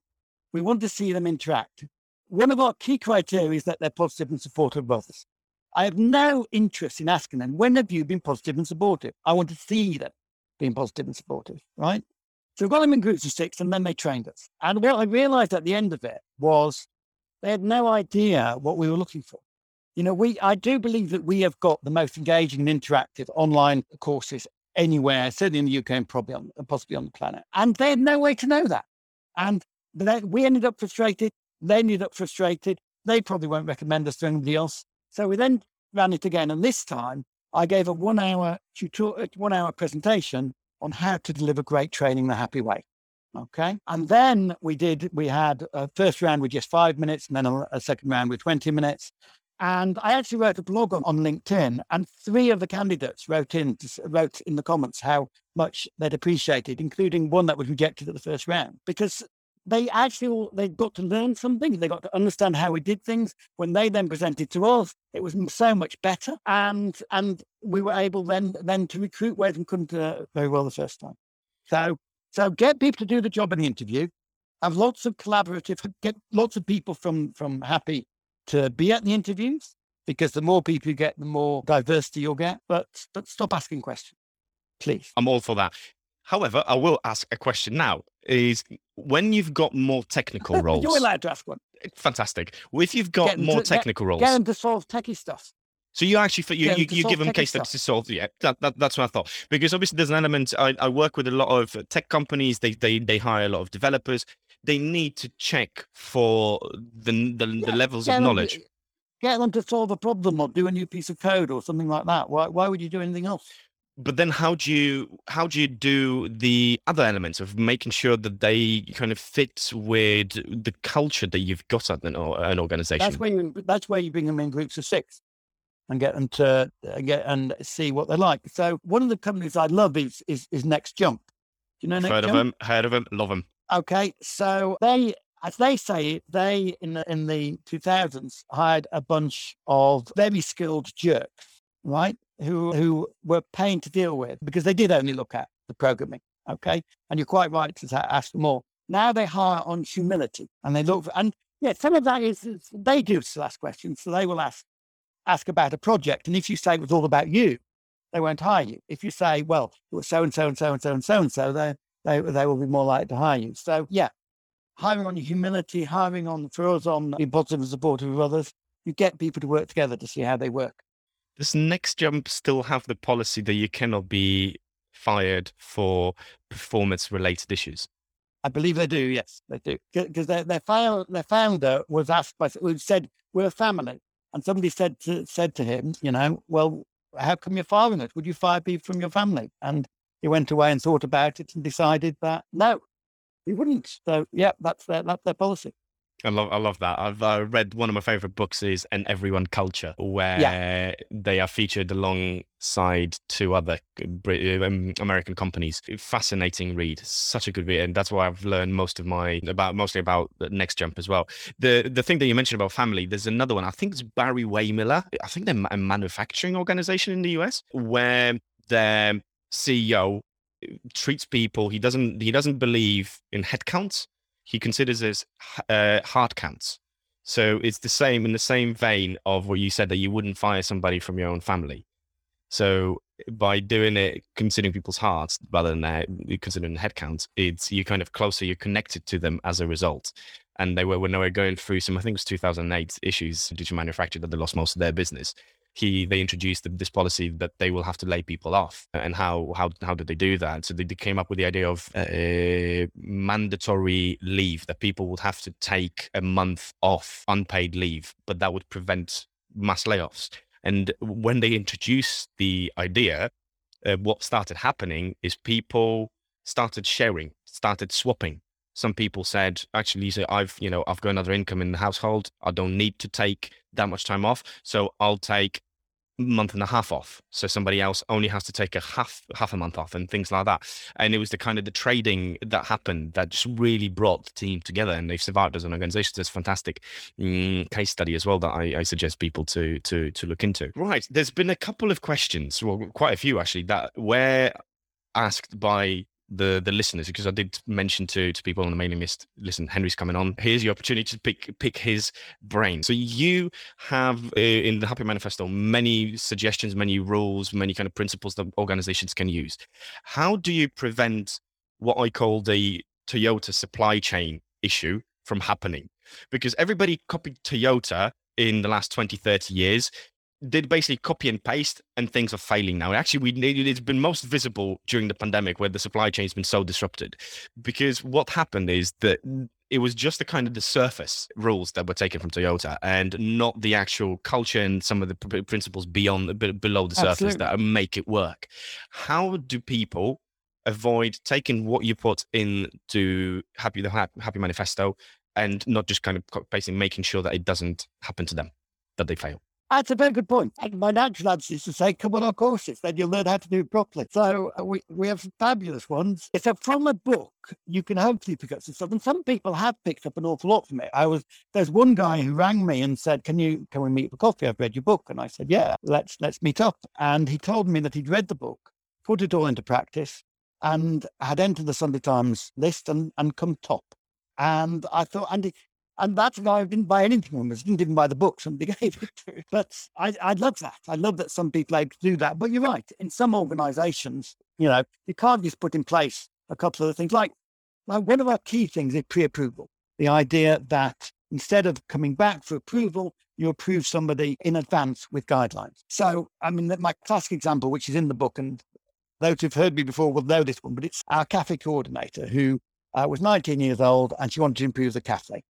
We want to see them interact. One of our key criteria is that they're positive and supportive of others. I have no interest in asking them, when have you been positive and supportive? I want to see them being positive and supportive, right? So we got them in groups of six and then they trained us. And what I realized at the end of it was they had no idea what we were looking for. You know, we I do believe that we have got the most engaging and interactive online courses anywhere, certainly in the UK and probably on, possibly on the planet. And they had no way to know that. And they, we ended up frustrated. They ended up frustrated. They probably won't recommend us to anybody else. So we then ran it again. And this time I gave a one hour tutorial, one hour presentation on how to deliver great training the happy way. Okay. And then we did, we had a first round with just five minutes and then a, a second round with 20 minutes. And I actually wrote a blog on, on LinkedIn, and three of the candidates wrote in wrote in the comments how much they'd appreciated, including one that was rejected at the first round. Because they actually they got to learn something. They got to understand how we did things. When they then presented to us, it was so much better, and and we were able then then to recruit where they couldn't uh, very well the first time. So so get people to do the job in the interview. Have lots of collaborative. Get lots of people from from Happy to be at the interviews because the more people you get, the more diversity you'll get. But but stop asking questions, please. I'm all for that. However, I will ask a question now. Is when you've got more technical roles, you're allowed to ask one. Fantastic. Well, if you've got more to, technical get, roles, get them to solve techie stuff. So you actually you you, you give them case studies to solve yeah that, that, that's what I thought because obviously there's an element I, I work with a lot of uh, tech companies they they they hire a lot of developers they need to check for the the, yeah, the levels of knowledge. Get them to solve a problem or do a new piece of code or something like that. Why why would you do anything else? But then how do you how do you do the other elements of making sure that they kind of fit with the culture that you've got at an, an organization? that's where you that's where you bring them in groups of six and get them to uh, get and see what they're like. So one of the companies i love is is, is next jump. Do you know next heard jump? of them heard of them love them. Okay so they as they say they in the in the 2000s hired a bunch of very skilled jerks right who who were pain to deal with because they did only look at the programming. Okay, and you're quite right to ask more. Now they hire on humility and they look for, and yeah, some of that is, is they do ask questions, so they will ask ask about a project, and if you say it was all about you, they won't hire you. If you say, well, it was so and so and so and so and so and so, they they they will be more likely to hire you. So yeah, hiring on humility, hiring on for us on being positive and supportive of others, you get people to work together to see how they work. Does Next Jump still have the policy that you cannot be fired for performance related issues? I believe they do. Yes, they do. Because their their, file, their founder was asked by who said we're a family, and somebody said to, said to him, you know, well, how come you're firing us? Would you fire people from your family? And he went away and thought about it and decided that no, he wouldn't. So yeah, that's their that's their policy. I love, I love that. I've uh, read one of my favorite books is "An Everyone Culture," where yeah. they are featured alongside two other um, American companies. Fascinating read, such a good read, and that's why I've learned most of my about mostly about Next Jump as well. The the thing that you mentioned about family, there's another one. I think it's Barry Wehmiller. I think they're a manufacturing organization in the US where their CEO treats people. He doesn't he doesn't believe in headcounts he considers as uh, hard counts. So it's the same in the same vein of what you said that you wouldn't fire somebody from your own family. So by doing it, considering people's hearts rather than uh, considering headcounts, it's you're kind of closer, you're connected to them as a result. And they were when they were going through some, I think it was 2008 issues, digital manufacturer that they lost most of their business he they introduced this policy that they will have to lay people off. And how how how did they do that? So they, they came up with the idea of a mandatory leave that people would have to take a month off unpaid leave but that would prevent mass layoffs. And when they introduced the idea uh, what started happening is people started sharing started swapping some people said actually so i've you know i've got another income in the household. I don't need to take that much time off so i'll take month and a half off. So somebody else only has to take a half half a month off and things like that. And it was the kind of the trading that happened that just really brought the team together and they've survived as an organization. It's fantastic mm, case study as well that I, I, suggest people to to to look into. Right there's been a couple of questions well quite a few actually that were asked by the the listeners because I did mention to to people on the mailing list. Listen, Henry's coming on. Here's your opportunity to pick pick his brain. So you have uh, in the Happy Manifesto many suggestions, many rules, many kind of principles that organizations can use. How do you prevent what I call the Toyota supply chain issue from happening? Because everybody copied Toyota in the last 20, 30 years did basically copy and paste and things are failing now. Actually, we it's been most visible during the pandemic where the supply chain's been so disrupted. Because what happened is that it was just the kind of the surface rules that were taken from Toyota and not the actual culture and some of the principles beyond below the surface Absolutely. that make it work. How do people avoid taking what you put into Happy the Happy Manifesto and not just kind of basically making sure that it doesn't happen to them, that they fail? That's a very good point. And my natural answer is to say, come on our courses, then you'll learn how to do it properly. So uh, we, we have some fabulous ones. So from a book, you can hopefully pick up some stuff. And some people have picked up an awful lot from it. I was there's one guy who rang me and said, Can you can we meet for coffee? I've read your book. And I said, Yeah, let's let's meet up. And he told me that he'd read the book, put it all into practice, and had entered the Sunday Times list and, and come top. And I thought, and he, and that's why I didn't buy anything from us. Didn't even buy the book. Somebody gave. But I, I love that. I love that some people able to do that. But you're right. In some organisations, you know, you can't just put in place a couple of things. Like, like one of our key things is pre-approval. The idea that instead of coming back for approval, you approve somebody in advance with guidelines. So, I mean, my classic example, which is in the book, and those who've heard me before will know this one, but it's our cafe coordinator who uh, was 19 years old and she wanted to improve the cafe.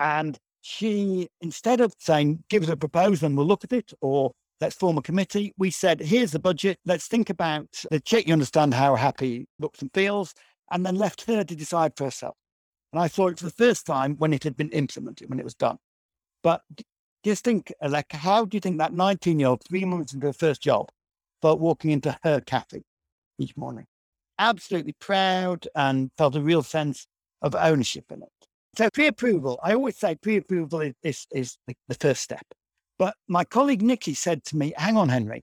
And she, instead of saying, give us a proposal and we'll look at it, or let's form a committee, we said, here's the budget. Let's think about, let's check you understand how happy looks and feels, and then left her to decide for herself. And I saw it for the first time when it had been implemented, when it was done. But just think, like, how do you think that 19 year old, three months into her first job, felt walking into her cafe each morning? Absolutely proud and felt a real sense of ownership in it. So pre-approval, I always say pre-approval is, is, is the, the first step. But my colleague Nikki said to me, hang on, Henry,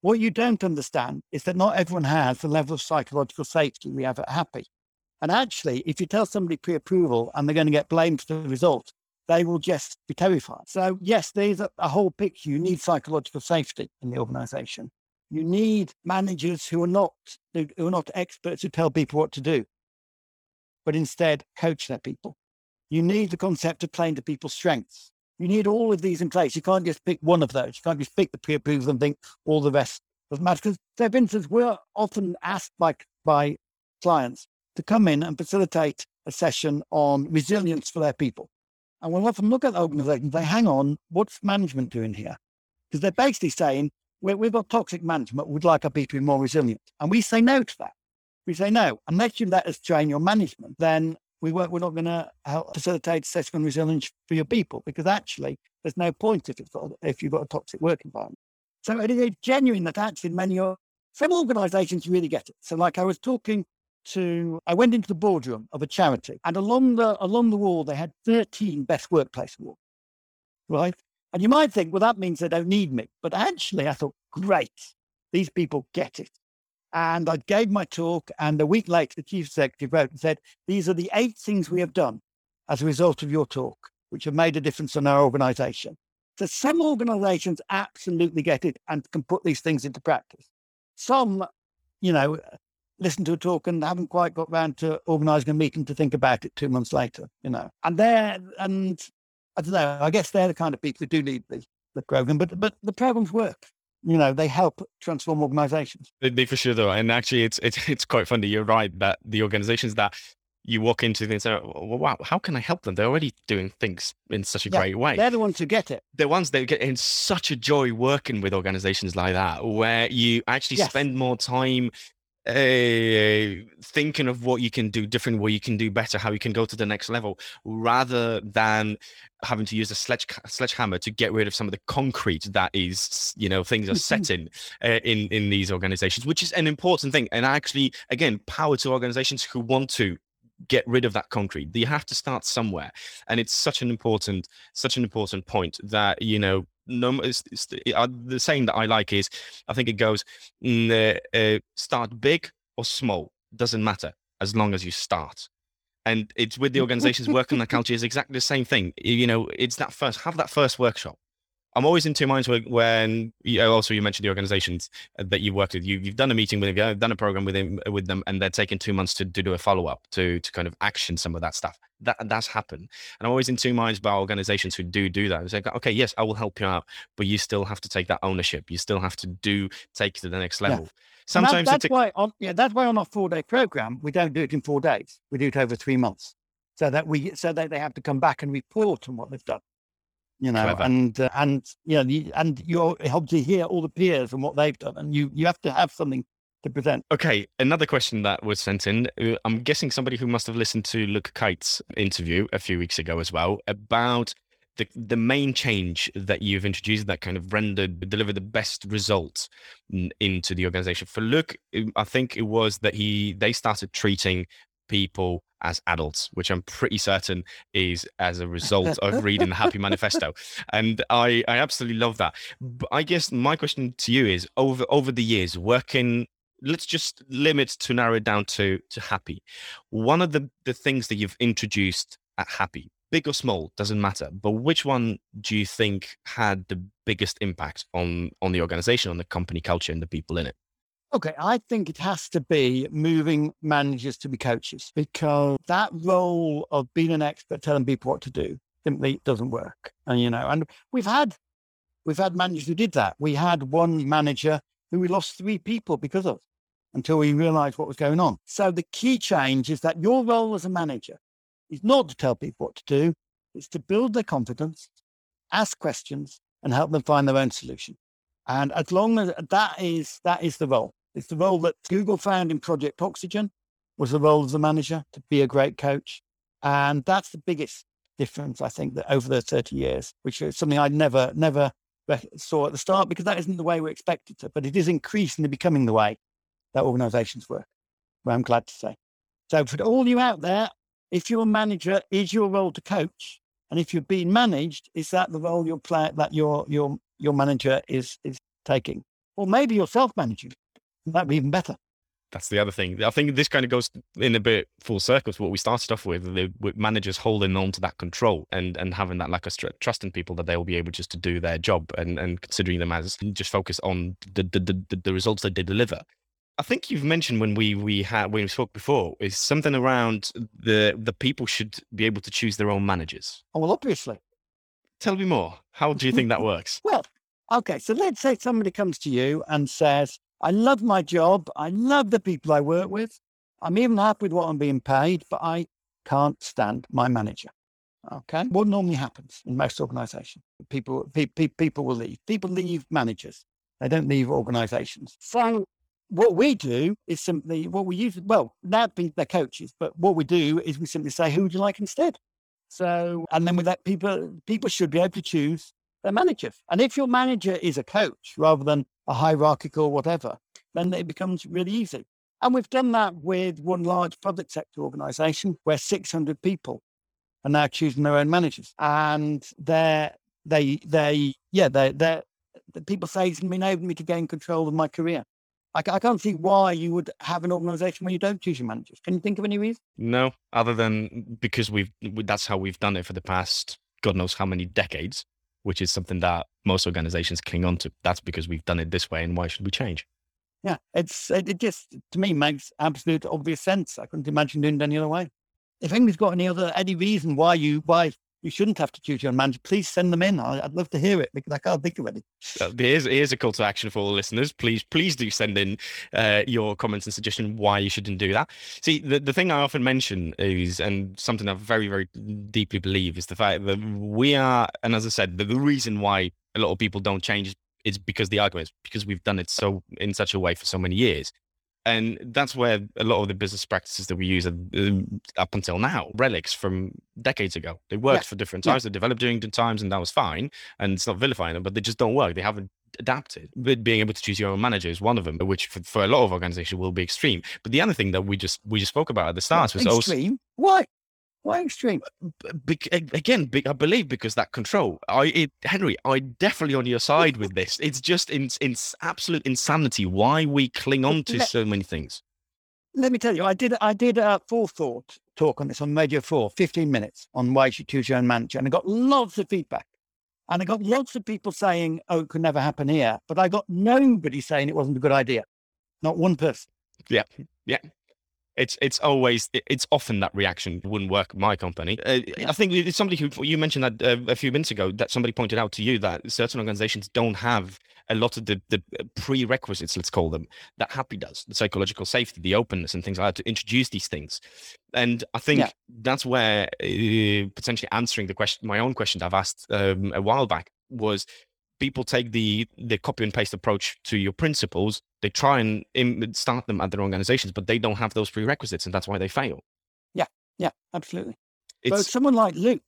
what you don't understand is that not everyone has the level of psychological safety we have at Happy. And actually, if you tell somebody pre approval and they're going to get blamed for the result, they will just be terrified. So, yes, there's a, a whole picture. You need psychological safety in the organization. You need managers who are not who are not experts who tell people what to do, but instead coach their people. You need the concept of playing to people's strengths. You need all of these in place. You can't just pick one of those. You can't just pick the pre-approval and think all the rest doesn't matter. Because, so for instance, we're often asked by, by clients to come in and facilitate a session on resilience for their people. And we'll often look at organizations and say, hang on, what's management doing here? Because they're basically saying, we've got toxic management, we'd like our people to be more resilient. And we say no to that. We say no, unless you let us train your management, then we weren't, we're not going to uh, help facilitate assessment resilience for your people because actually there's no point if, it's got, if you've got a toxic work environment. So it is genuine that actually many of some organizations really get it. So like I was talking to, I went into the boardroom of a charity and along the, along the wall, they had 13 best workplace awards, right? And you might think, well, that means they don't need me. But actually I thought, great, these people get it. And I gave my talk, and a week later, the chief executive wrote and said, These are the eight things we have done as a result of your talk, which have made a difference in our organization. So some organizations absolutely get it and can put these things into practice. Some, you know, listen to a talk and haven't quite got round to organizing a meeting to think about it two months later, you know. And they're, and I don't know, I guess they're the kind of people who do need the, the program, but, but the programs work you know they help transform organizations they, for sure though and actually it's it's it's quite funny you're right that the organizations that you walk into and say, oh, well, wow, how can I help them? They're already doing things in such a yeah, great way. They're the ones who get it. The ones that get in such a joy working with organizations like that, where you actually yes. spend more time uh, thinking of what you can do different, what you can do better, how you can go to the next level, rather than having to use a sledge sledgehammer to get rid of some of the concrete that is, you know, things are set in uh, in in these organizations, which is an important thing. And actually, again, power to organizations who want to get rid of that concrete. You have to start somewhere, and it's such an important such an important point that you know no, it's, it's, uh, the saying that I like is, I think it goes, mm, uh, start big or small, doesn't matter as long as you start. And it's with the organizations working on the culture is exactly the same thing. You know, it's that first, have that first workshop. I'm always in two minds when you, also you mentioned the organizations uh, that you've worked with. You, have done a meeting with them, done a program with them, with them, and they're taking two months to, to do a follow up to to kind of action some of that stuff. That that's happened, and I'm always in two minds about organizations who do do that. It's like, okay, yes, I will help you out, but you still have to take that ownership. You still have to do take it to the next level. Yeah. Sometimes that, that's a- why on yeah that's why on our four day program we don't do it in four days. We do it over three months, so that we so that they have to come back and report on what they've done you know, Clever. and uh, and you know, and you help to hear all the peers and what they've done, and you you have to have something to present. Okay, another question that was sent in. Uh, I'm guessing somebody who must have listened to Luke Kite's interview a few weeks ago as well about the, the main change that you've introduced that kind of rendered delivered the best results into the organization for Luke, i think it was that he they started treating people as adults which i'm pretty certain is as a result of reading the happy manifesto. And i i absolutely love that. But i guess my question to you is over over the years working let's just limit to narrow it down to to happy. One of the the things that you've introduced at happy big or small doesn't matter but which one do you think had the biggest impact on on the organization on the company culture and the people in it Okay, I think it has to be moving managers to be coaches because that role of being an expert telling people what to do simply doesn't work. And you know, and we've had we've had managers who did that. We had one manager who we lost three people because of until we realized what was going on. So the key change is that your role as a manager is not to tell people what to do, it's to build their confidence, ask questions, and help them find their own solution. And as long as that is that is the role. It's the role that Google found in Project Oxygen was the role of the manager to be a great coach. And that's the biggest difference, I think, that over the 30 years, which is something I never, never saw at the start because that isn't the way we're expected to, but it is increasingly becoming the way that organizations work. Well, I'm glad to say. So for all you out there, if you're a manager, is your role to coach? And if you're being managed, is that the role you're playing that your your your manager is is taking? Or maybe you're self-managing. That'd be even better. That's the other thing. I think this kind of goes in a bit full circle to what we started off with, the, with managers holding on to that control and, and having that lack of trust in people that they will be able just to do their job and, and considering them as just focus on the, the, the, the results that they deliver. I think you've mentioned when we we had when we spoke before is something around the the people should be able to choose their own managers. Oh well, obviously. Tell me more. How do you think that works? well, okay. So let's say somebody comes to you and says, "I love my job. I love the people I work with. I'm even happy with what I'm being paid, but I can't stand my manager." Okay. What normally happens in most organizations? People pe- pe- people will leave. People leave managers. They don't leave organizations. So what we do is simply what we use. Well, being their coaches, but what we do is we simply say, "Who would you like instead?" So, and then with that, people. People should be able to choose their manager. And if your manager is a coach rather than a hierarchical whatever, then it becomes really easy. And we've done that with one large public sector organization where 600 people are now choosing their own managers. And they're, they, they, yeah, they, they're, the people say it's enabled me to gain control of my career. I, I can't see why you would have an organization where you don't choose your managers. Can you think of any reason? No, other than because we've that's how we've done it for the past God knows how many decades, which is something that most organizations cling on to. That's because we've done it this way, and why should we change? Yeah, it's uh, it just to me makes absolute obvious sense. I couldn't imagine doing it any other way. If anybody's got any other any reason why you why you shouldn't have to choose your manager. Please send them in. I, would love to hear it because I can't think of any. Uh, here's, here's a call to action for all the listeners. Please, please do send in uh, your comments and suggestion why you shouldn't do that. See, the, the thing I often mention is, and something I very, very deeply believe, is the fact that we are, and as I said, the, the reason why a lot of people don't change is because the argument is because we've done it so in such a way for so many years and that's where a lot of the business practices that we use are, um, up until now relics from decades ago. They worked yeah. for different times yeah. they developed during different times and that was fine and it's not vilifying them but they just don't work they haven't adapted. But being able to choose your own manager is one of them which for, for a lot of organizations will be extreme. But the other thing that we just we just spoke about at the start was extreme? Also, why why extreme? Uh, be- again, be- I believe because that control. I, it, Henry, I definitely on your side with this. It's just in, in absolute insanity why we cling on to let, so many things. Let me tell you, I did I did a Four Thought talk on this on Radio Four, 15 minutes on why you should choose your own manager, and I got lots of feedback. And I got lots of people saying, "Oh, it could never happen here," but I got nobody saying it wasn't a good idea. Not one person. Yeah, yeah it's it's always it's often that reaction wouldn't work my company. Uh, I think it's somebody who you mentioned that uh, a few minutes ago that somebody pointed out to you that certain organizations don't have a lot of the, the prerequisites, let's call them, that Happy does, the psychological safety, the openness, and things like that to introduce these things. And I think yeah. that's where uh, potentially answering the question, my own question I've asked um, a while back was people take the the copy and paste approach to your principles they try and Im- start them at their organizations but they don't have those prerequisites and that's why they fail. Yeah yeah absolutely. It's, but someone like luke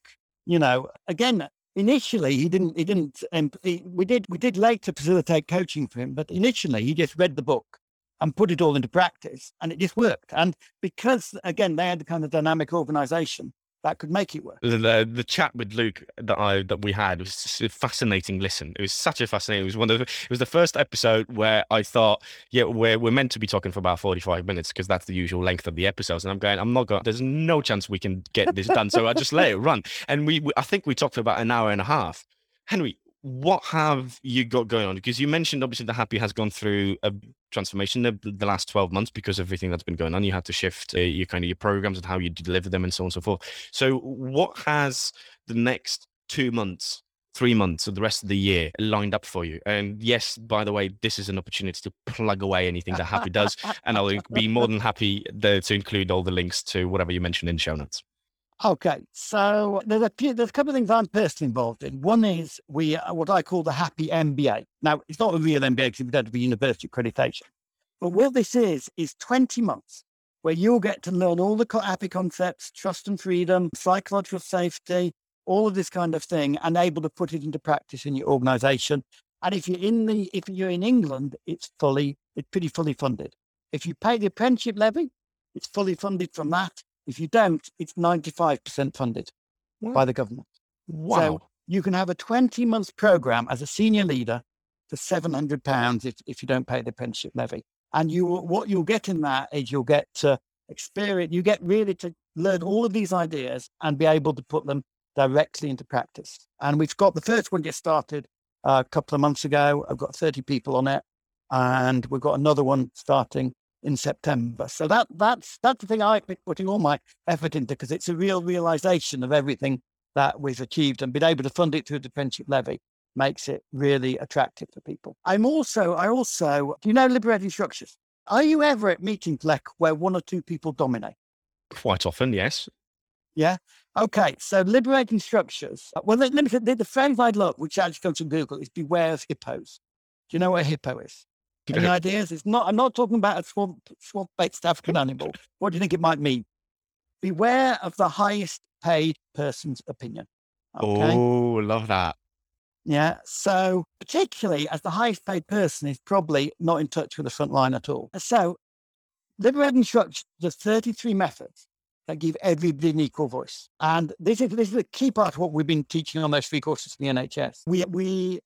you know again initially he didn't he didn't um, he, we did we did later facilitate coaching for him but initially he just read the book and put it all into practice and it just worked. And because again they had the kind of dynamic organization that could make it work. The, the chat with Luke that I that we had was a fascinating listen. It was such a fascinating. It was one of the, it was the first episode where I thought, yeah, we're we're meant to be talking for about forty five minutes because that's the usual length of the episodes. And I'm going, I'm not going. There's no chance we can get this done. So I just let it run. And we, we I think we talked for about an hour and a half. Henry, what have you got going on? Because you mentioned obviously the Happy has gone through a transformation the, the last 12 months because of everything that's been going on. You had to shift uh, your kind of your programs and how you deliver them and so on and so forth. So what has the next two months, three months or the rest of the year lined up for you? And yes, by the way, this is an opportunity to plug away anything that Happy does. and I'll be more than happy there to include all the links to whatever you mentioned in show notes. Okay, so there's a few, there's a couple of things I'm personally involved in. One is we uh, what I call the Happy MBA. Now it's not a real MBA because we don't have a university accreditation, but what this is is 20 months where you'll get to learn all the happy concepts, trust and freedom, psychological safety, all of this kind of thing, and able to put it into practice in your organisation. And if you're in the if you're in England, it's fully it's pretty fully funded. If you pay the apprenticeship levy, it's fully funded from that if you don't, it's 95% funded by the government. Wow. So you can have a 20 month program as a senior leader for £700 if, if you don't pay the apprenticeship levy. And you what you'll get in that is you'll get to experience, you get really to learn all of these ideas and be able to put them directly into practice. And we've got the first one just started uh, a couple of months ago. I've got 30 people on it. And we've got another one starting in September. So that that's that's the thing I've been putting all my effort into because it's a real realization of everything that we've achieved and been able to fund it through the apprenticeship levy makes it really attractive for people. I'm also I also do you know liberating structures? Are you ever at meetings like where one or two people dominate? Quite often, yes. Yeah. Okay. So liberating structures. Uh, well, let, let me the, the phrase I love, which actually comes from Google, is beware of hippos. Do you know what a hippo is? Any ideas? It's not. I'm not talking about a swamp swamp-based African animal. What do you think it might mean? Beware of the highest paid person's opinion. Okay? Oh, love that. Yeah. So, particularly as the highest paid person is probably not in touch with the front line at all. So, liberating structure, the 33 methods that give everybody an equal voice. And this is this is a key part of what we've been teaching on those three courses in the NHS. We we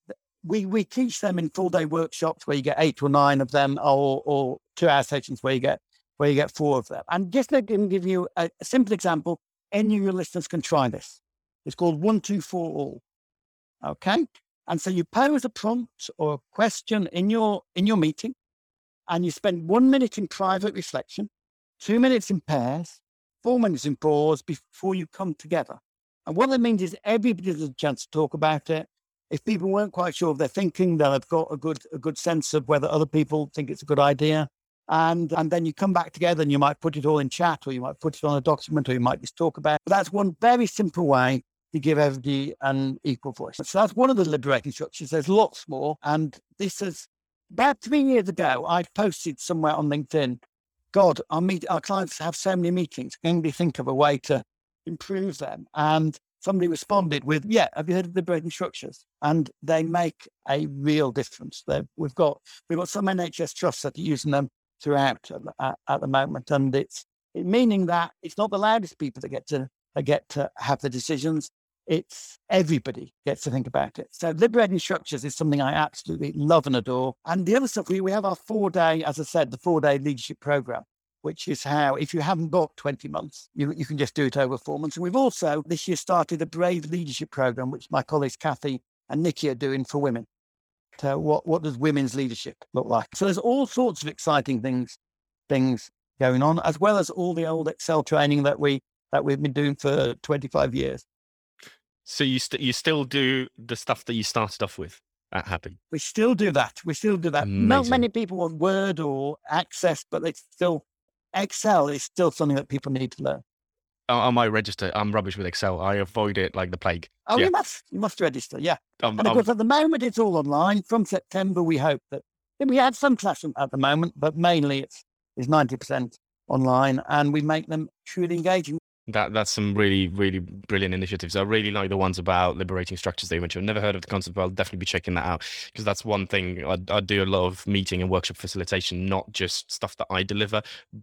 we we teach them in full day workshops where you get eight or nine of them, or or two hour sessions where you get where you get four of them. And just to give you a, a simple example, any of your listeners can try this. It's called one two four all. Okay, and so you pose a prompt or a question in your in your meeting, and you spend one minute in private reflection, two minutes in pairs, four minutes in pause before you come together. And what that means is everybody has a chance to talk about it if people weren't quite sure of their thinking, they'll have got a good a good sense of whether other people think it's a good idea. And and then you come back together and you might put it all in chat or you might put it on a document or you might just talk about it. But that's one very simple way to give everybody an equal voice. So that's one of the liberating structures. There's lots more. And this is about three years ago, I posted somewhere on LinkedIn, God, our meet our clients have so many meetings. Can we think of a way to improve them? And somebody responded with, "Yeah, have you heard of liberating structures?" And they make a real difference. They're, we've got we've got some NHS trusts that are using them throughout at, at the moment, and it's it, meaning that it's not the loudest people that get to that get to have the decisions. It's everybody gets to think about it. So liberating structures is something I absolutely love and adore. And the other stuff we, we have our four day, as I said, the four day leadership program which is how, if you haven't got 20 months, you, you can just do it over four months. And we've also this year started a Brave Leadership Program, which my colleagues Kathy and Nikki are doing for women. So what, what does women's leadership look like? So there's all sorts of exciting things, things going on, as well as all the old Excel training that we that we've been doing for 25 years. So you st- you still do the stuff that you started off with at Happy? We still do that. We still do that. Amazing. Not many people want Word or Access, but they still Excel is still something that people need to learn. On my register, I'm rubbish with Excel. I avoid it like the plague. Oh, yeah. you must, you must register, yeah. Um, and of course, at the moment, it's all online. From September, we hope that we have some classroom at the moment, but mainly it's is ninety percent online, and we make them truly engaging. That that's some really really brilliant initiatives. I really like the ones about liberating structures that you mentioned. I've never heard of the concept, but I'll definitely be checking that out because that's one thing I, I do a lot of meeting and workshop facilitation, not just stuff that I deliver,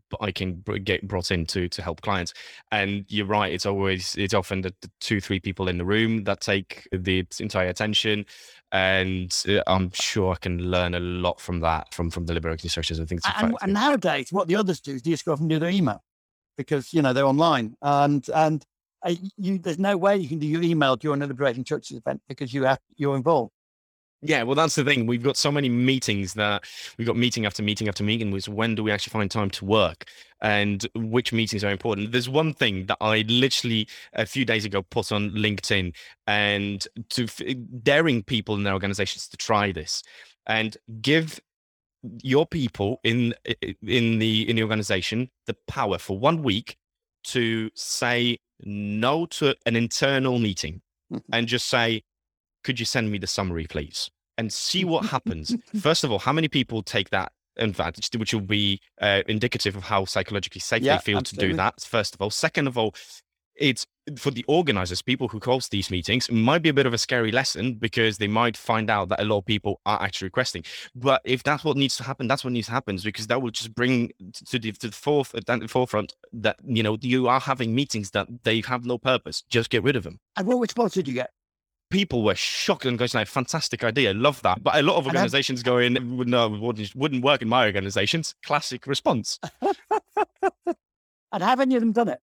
but I can get brought in to to help clients. And you're right, it's always it's often the, the two three people in the room that take the entire attention and uh, I'm sure I can learn a lot from that from from the liberating structures. I think. And, and, nowadays, what the others do is they just go off and do their email because you know they're online and and uh, you, there's no way you can do your email during a liberating structures event because you have you're involved. Yeah, well, that's the thing. We've got so many meetings that we've got meeting after meeting after meeting. Was when do we actually find time to work, and which meetings are important? There's one thing that I literally a few days ago put on LinkedIn, and to daring people in their organizations to try this, and give your people in in the in the organization the power for one week to say no to an internal meeting mm-hmm. and just say could you send me the summary please and see what happens first of all how many people take that fact which will be uh, indicative of how psychologically safe yeah, they feel absolutely. to do that first of all second of all it's for the organizers, people who host these meetings, might be a bit of a scary lesson because they might find out that a lot of people are actually requesting. But if that's what needs to happen, that's what needs to happen because that will just bring to the, to the uh, the forefront that you know you are having meetings that they have no purpose. Just get rid of them. And what response did you get? people were shocked and going, like, fantastic idea, love that. But a lot of organizations going, no, wouldn't, wouldn't work in my organizations. Classic response. and have any of them done it?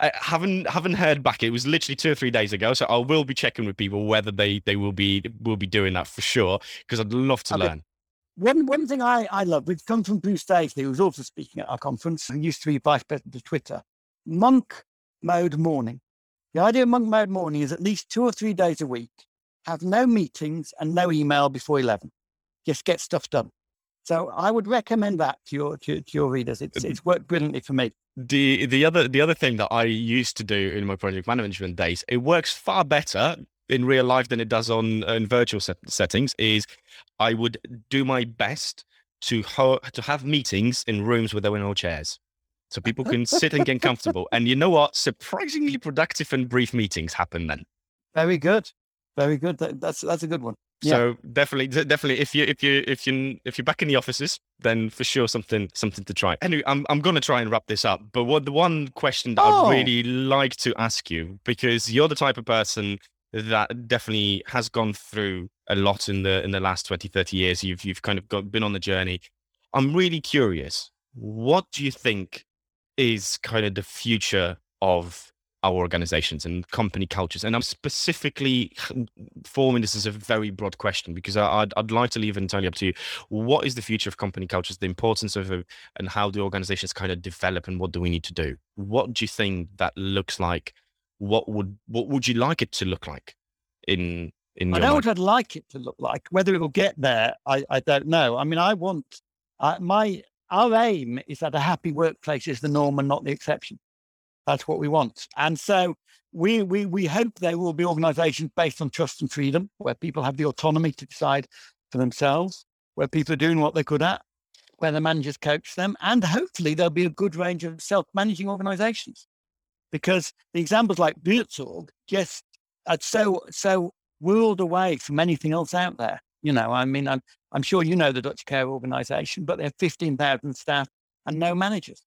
I haven't haven't heard back. It was literally two or three days ago, so I will be checking with people whether they they will be will be doing that for sure because I'd love to okay. learn. One one thing I I love, which comes from Bruce Daisley, who was also speaking at our conference and used to be vice president of Twitter. Monk mode morning. The idea of monk mode morning is at least two or three days a week, have no meetings and no email before eleven. Just get stuff done. So I would recommend that to your to, to your readers. It's uh, it's worked brilliantly for me the the other the other thing that I used to do in my project management days, it works far better in real life than it does on in virtual set, settings. Is I would do my best to ho- to have meetings in rooms where there were no chairs, so people can sit and get comfortable. And you know what? Surprisingly productive and brief meetings happen then. Very good, very good. That, that's that's a good one. So yeah. definitely, definitely, if you if you if you if you're back in the offices, then for sure something something to try. Anyway, I'm I'm going to try and wrap this up. But what the one question that oh. I'd really like to ask you because you're the type of person that definitely has gone through a lot in the in the last 20 30 years you've you've kind of got been on the journey i'm really curious what do you think is kind of the future of our organizations and company cultures? And I'm specifically forming this as a very broad question because I'd, I'd like to leave it entirely up to you. What is the future of company cultures, the importance of it, and how do organizations kind of develop and what do we need to do? What do you think that looks like? What would what would you like it to look like in in I know what I'd like it to look like. Whether it will get there, I, I don't know. I mean, I want uh, my our aim is that a happy workplace is the norm and not the exception. That's what we want. And so we, we, we hope there will be organizations based on trust and freedom, where people have the autonomy to decide for themselves, where people are doing what they're good at, where the managers coach them, and hopefully there'll be a good range of self-managing organizations. Because the examples like Buurtzorg just are so so world away from anything else out there. You know, I mean, I'm I'm sure you know the Dutch Care Organization, but they have 15,000 staff and no managers.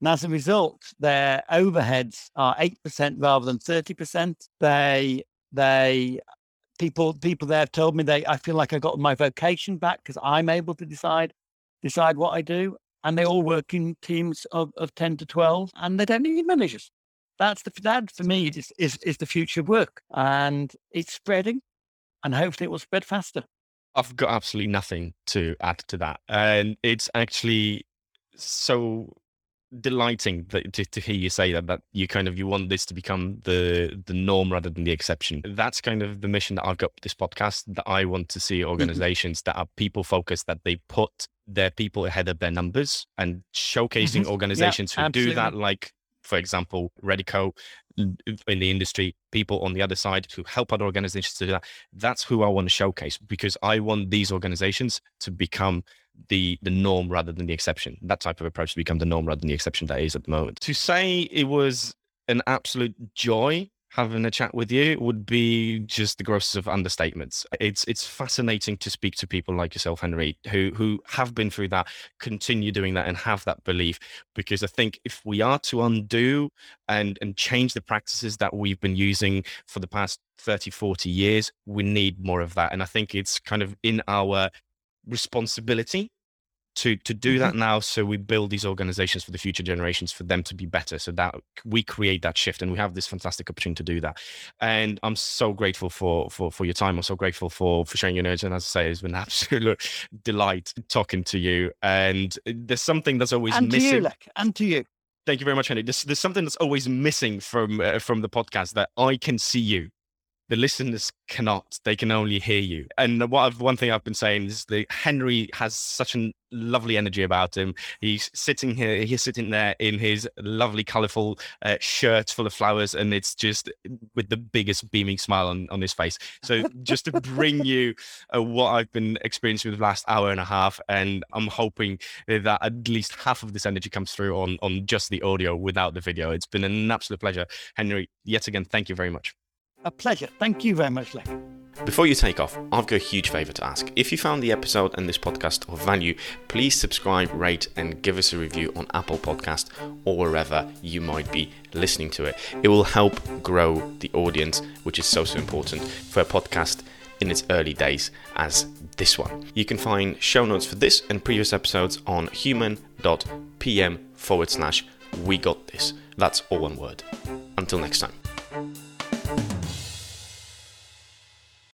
And as a result, their overheads are 8% rather than 30%. They, they, people, people there have told me they, I feel like I got my vocation back because I'm able to decide, decide what I do. And they all work in teams of, of 10 to 12 and they don't need managers. That's the, that for me is, is, is the future of work and it's spreading and hopefully it will spread faster. I've got absolutely nothing to add to that. And it's actually so delighting that, to, to hear you say that that you kind of you want this to become the the norm rather than the exception that's kind of the mission that i've got with this podcast that i want to see mm-hmm. organizations that are people focused that they put their people ahead of their numbers and showcasing mm-hmm. organizations yeah, who absolutely. do that like for example Reddico in the industry people on the other side who help other organizations to do that that's who i want to showcase because i want these organizations to become the the norm rather than the exception. That type of approach to become the norm rather than the exception that is at the moment. To say it was an absolute joy having a chat with you would be just the grossest of understatements. It's it's fascinating to speak to people like yourself, Henry, who who have been through that, continue doing that, and have that belief. Because I think if we are to undo and and change the practices that we've been using for the past 30, 40 years, we need more of that. And I think it's kind of in our responsibility to to do that mm-hmm. now so we build these organizations for the future generations for them to be better so that we create that shift and we have this fantastic opportunity to do that. And i'm so grateful for for for your time. I'm so grateful for for sharing your knowledge and as i say it's been an absolute delight talking to you. And there's something that's always and missing to you, like, and to you. Thank you very much henry. There's, there's something that's always missing from uh, from the podcast that i can see you the listeners cannot they can only hear you. And what I've, one thing i've been saying is that henry has such a lovely energy about him. He's sitting here he's sitting there in his lovely colorful uh, shirt full of flowers and it's just with the biggest beaming smile on, on his face. So just to bring you uh, what i've been experiencing with the last hour and a half and i'm hoping that at least half of this energy comes through on on just the audio without the video. It's been an absolute pleasure. Henry yet again thank you very much a pleasure. Thank you very much, Lee. Before you take off, I've got a huge favour to ask. If you found the episode and this podcast of value, please subscribe, rate, and give us a review on Apple Podcast or wherever you might be listening to it. It will help grow the audience, which is so so important for a podcast in its early days as this one. You can find show notes for this and previous episodes on human.pm forward slash we got this. That's all one word. Until next time.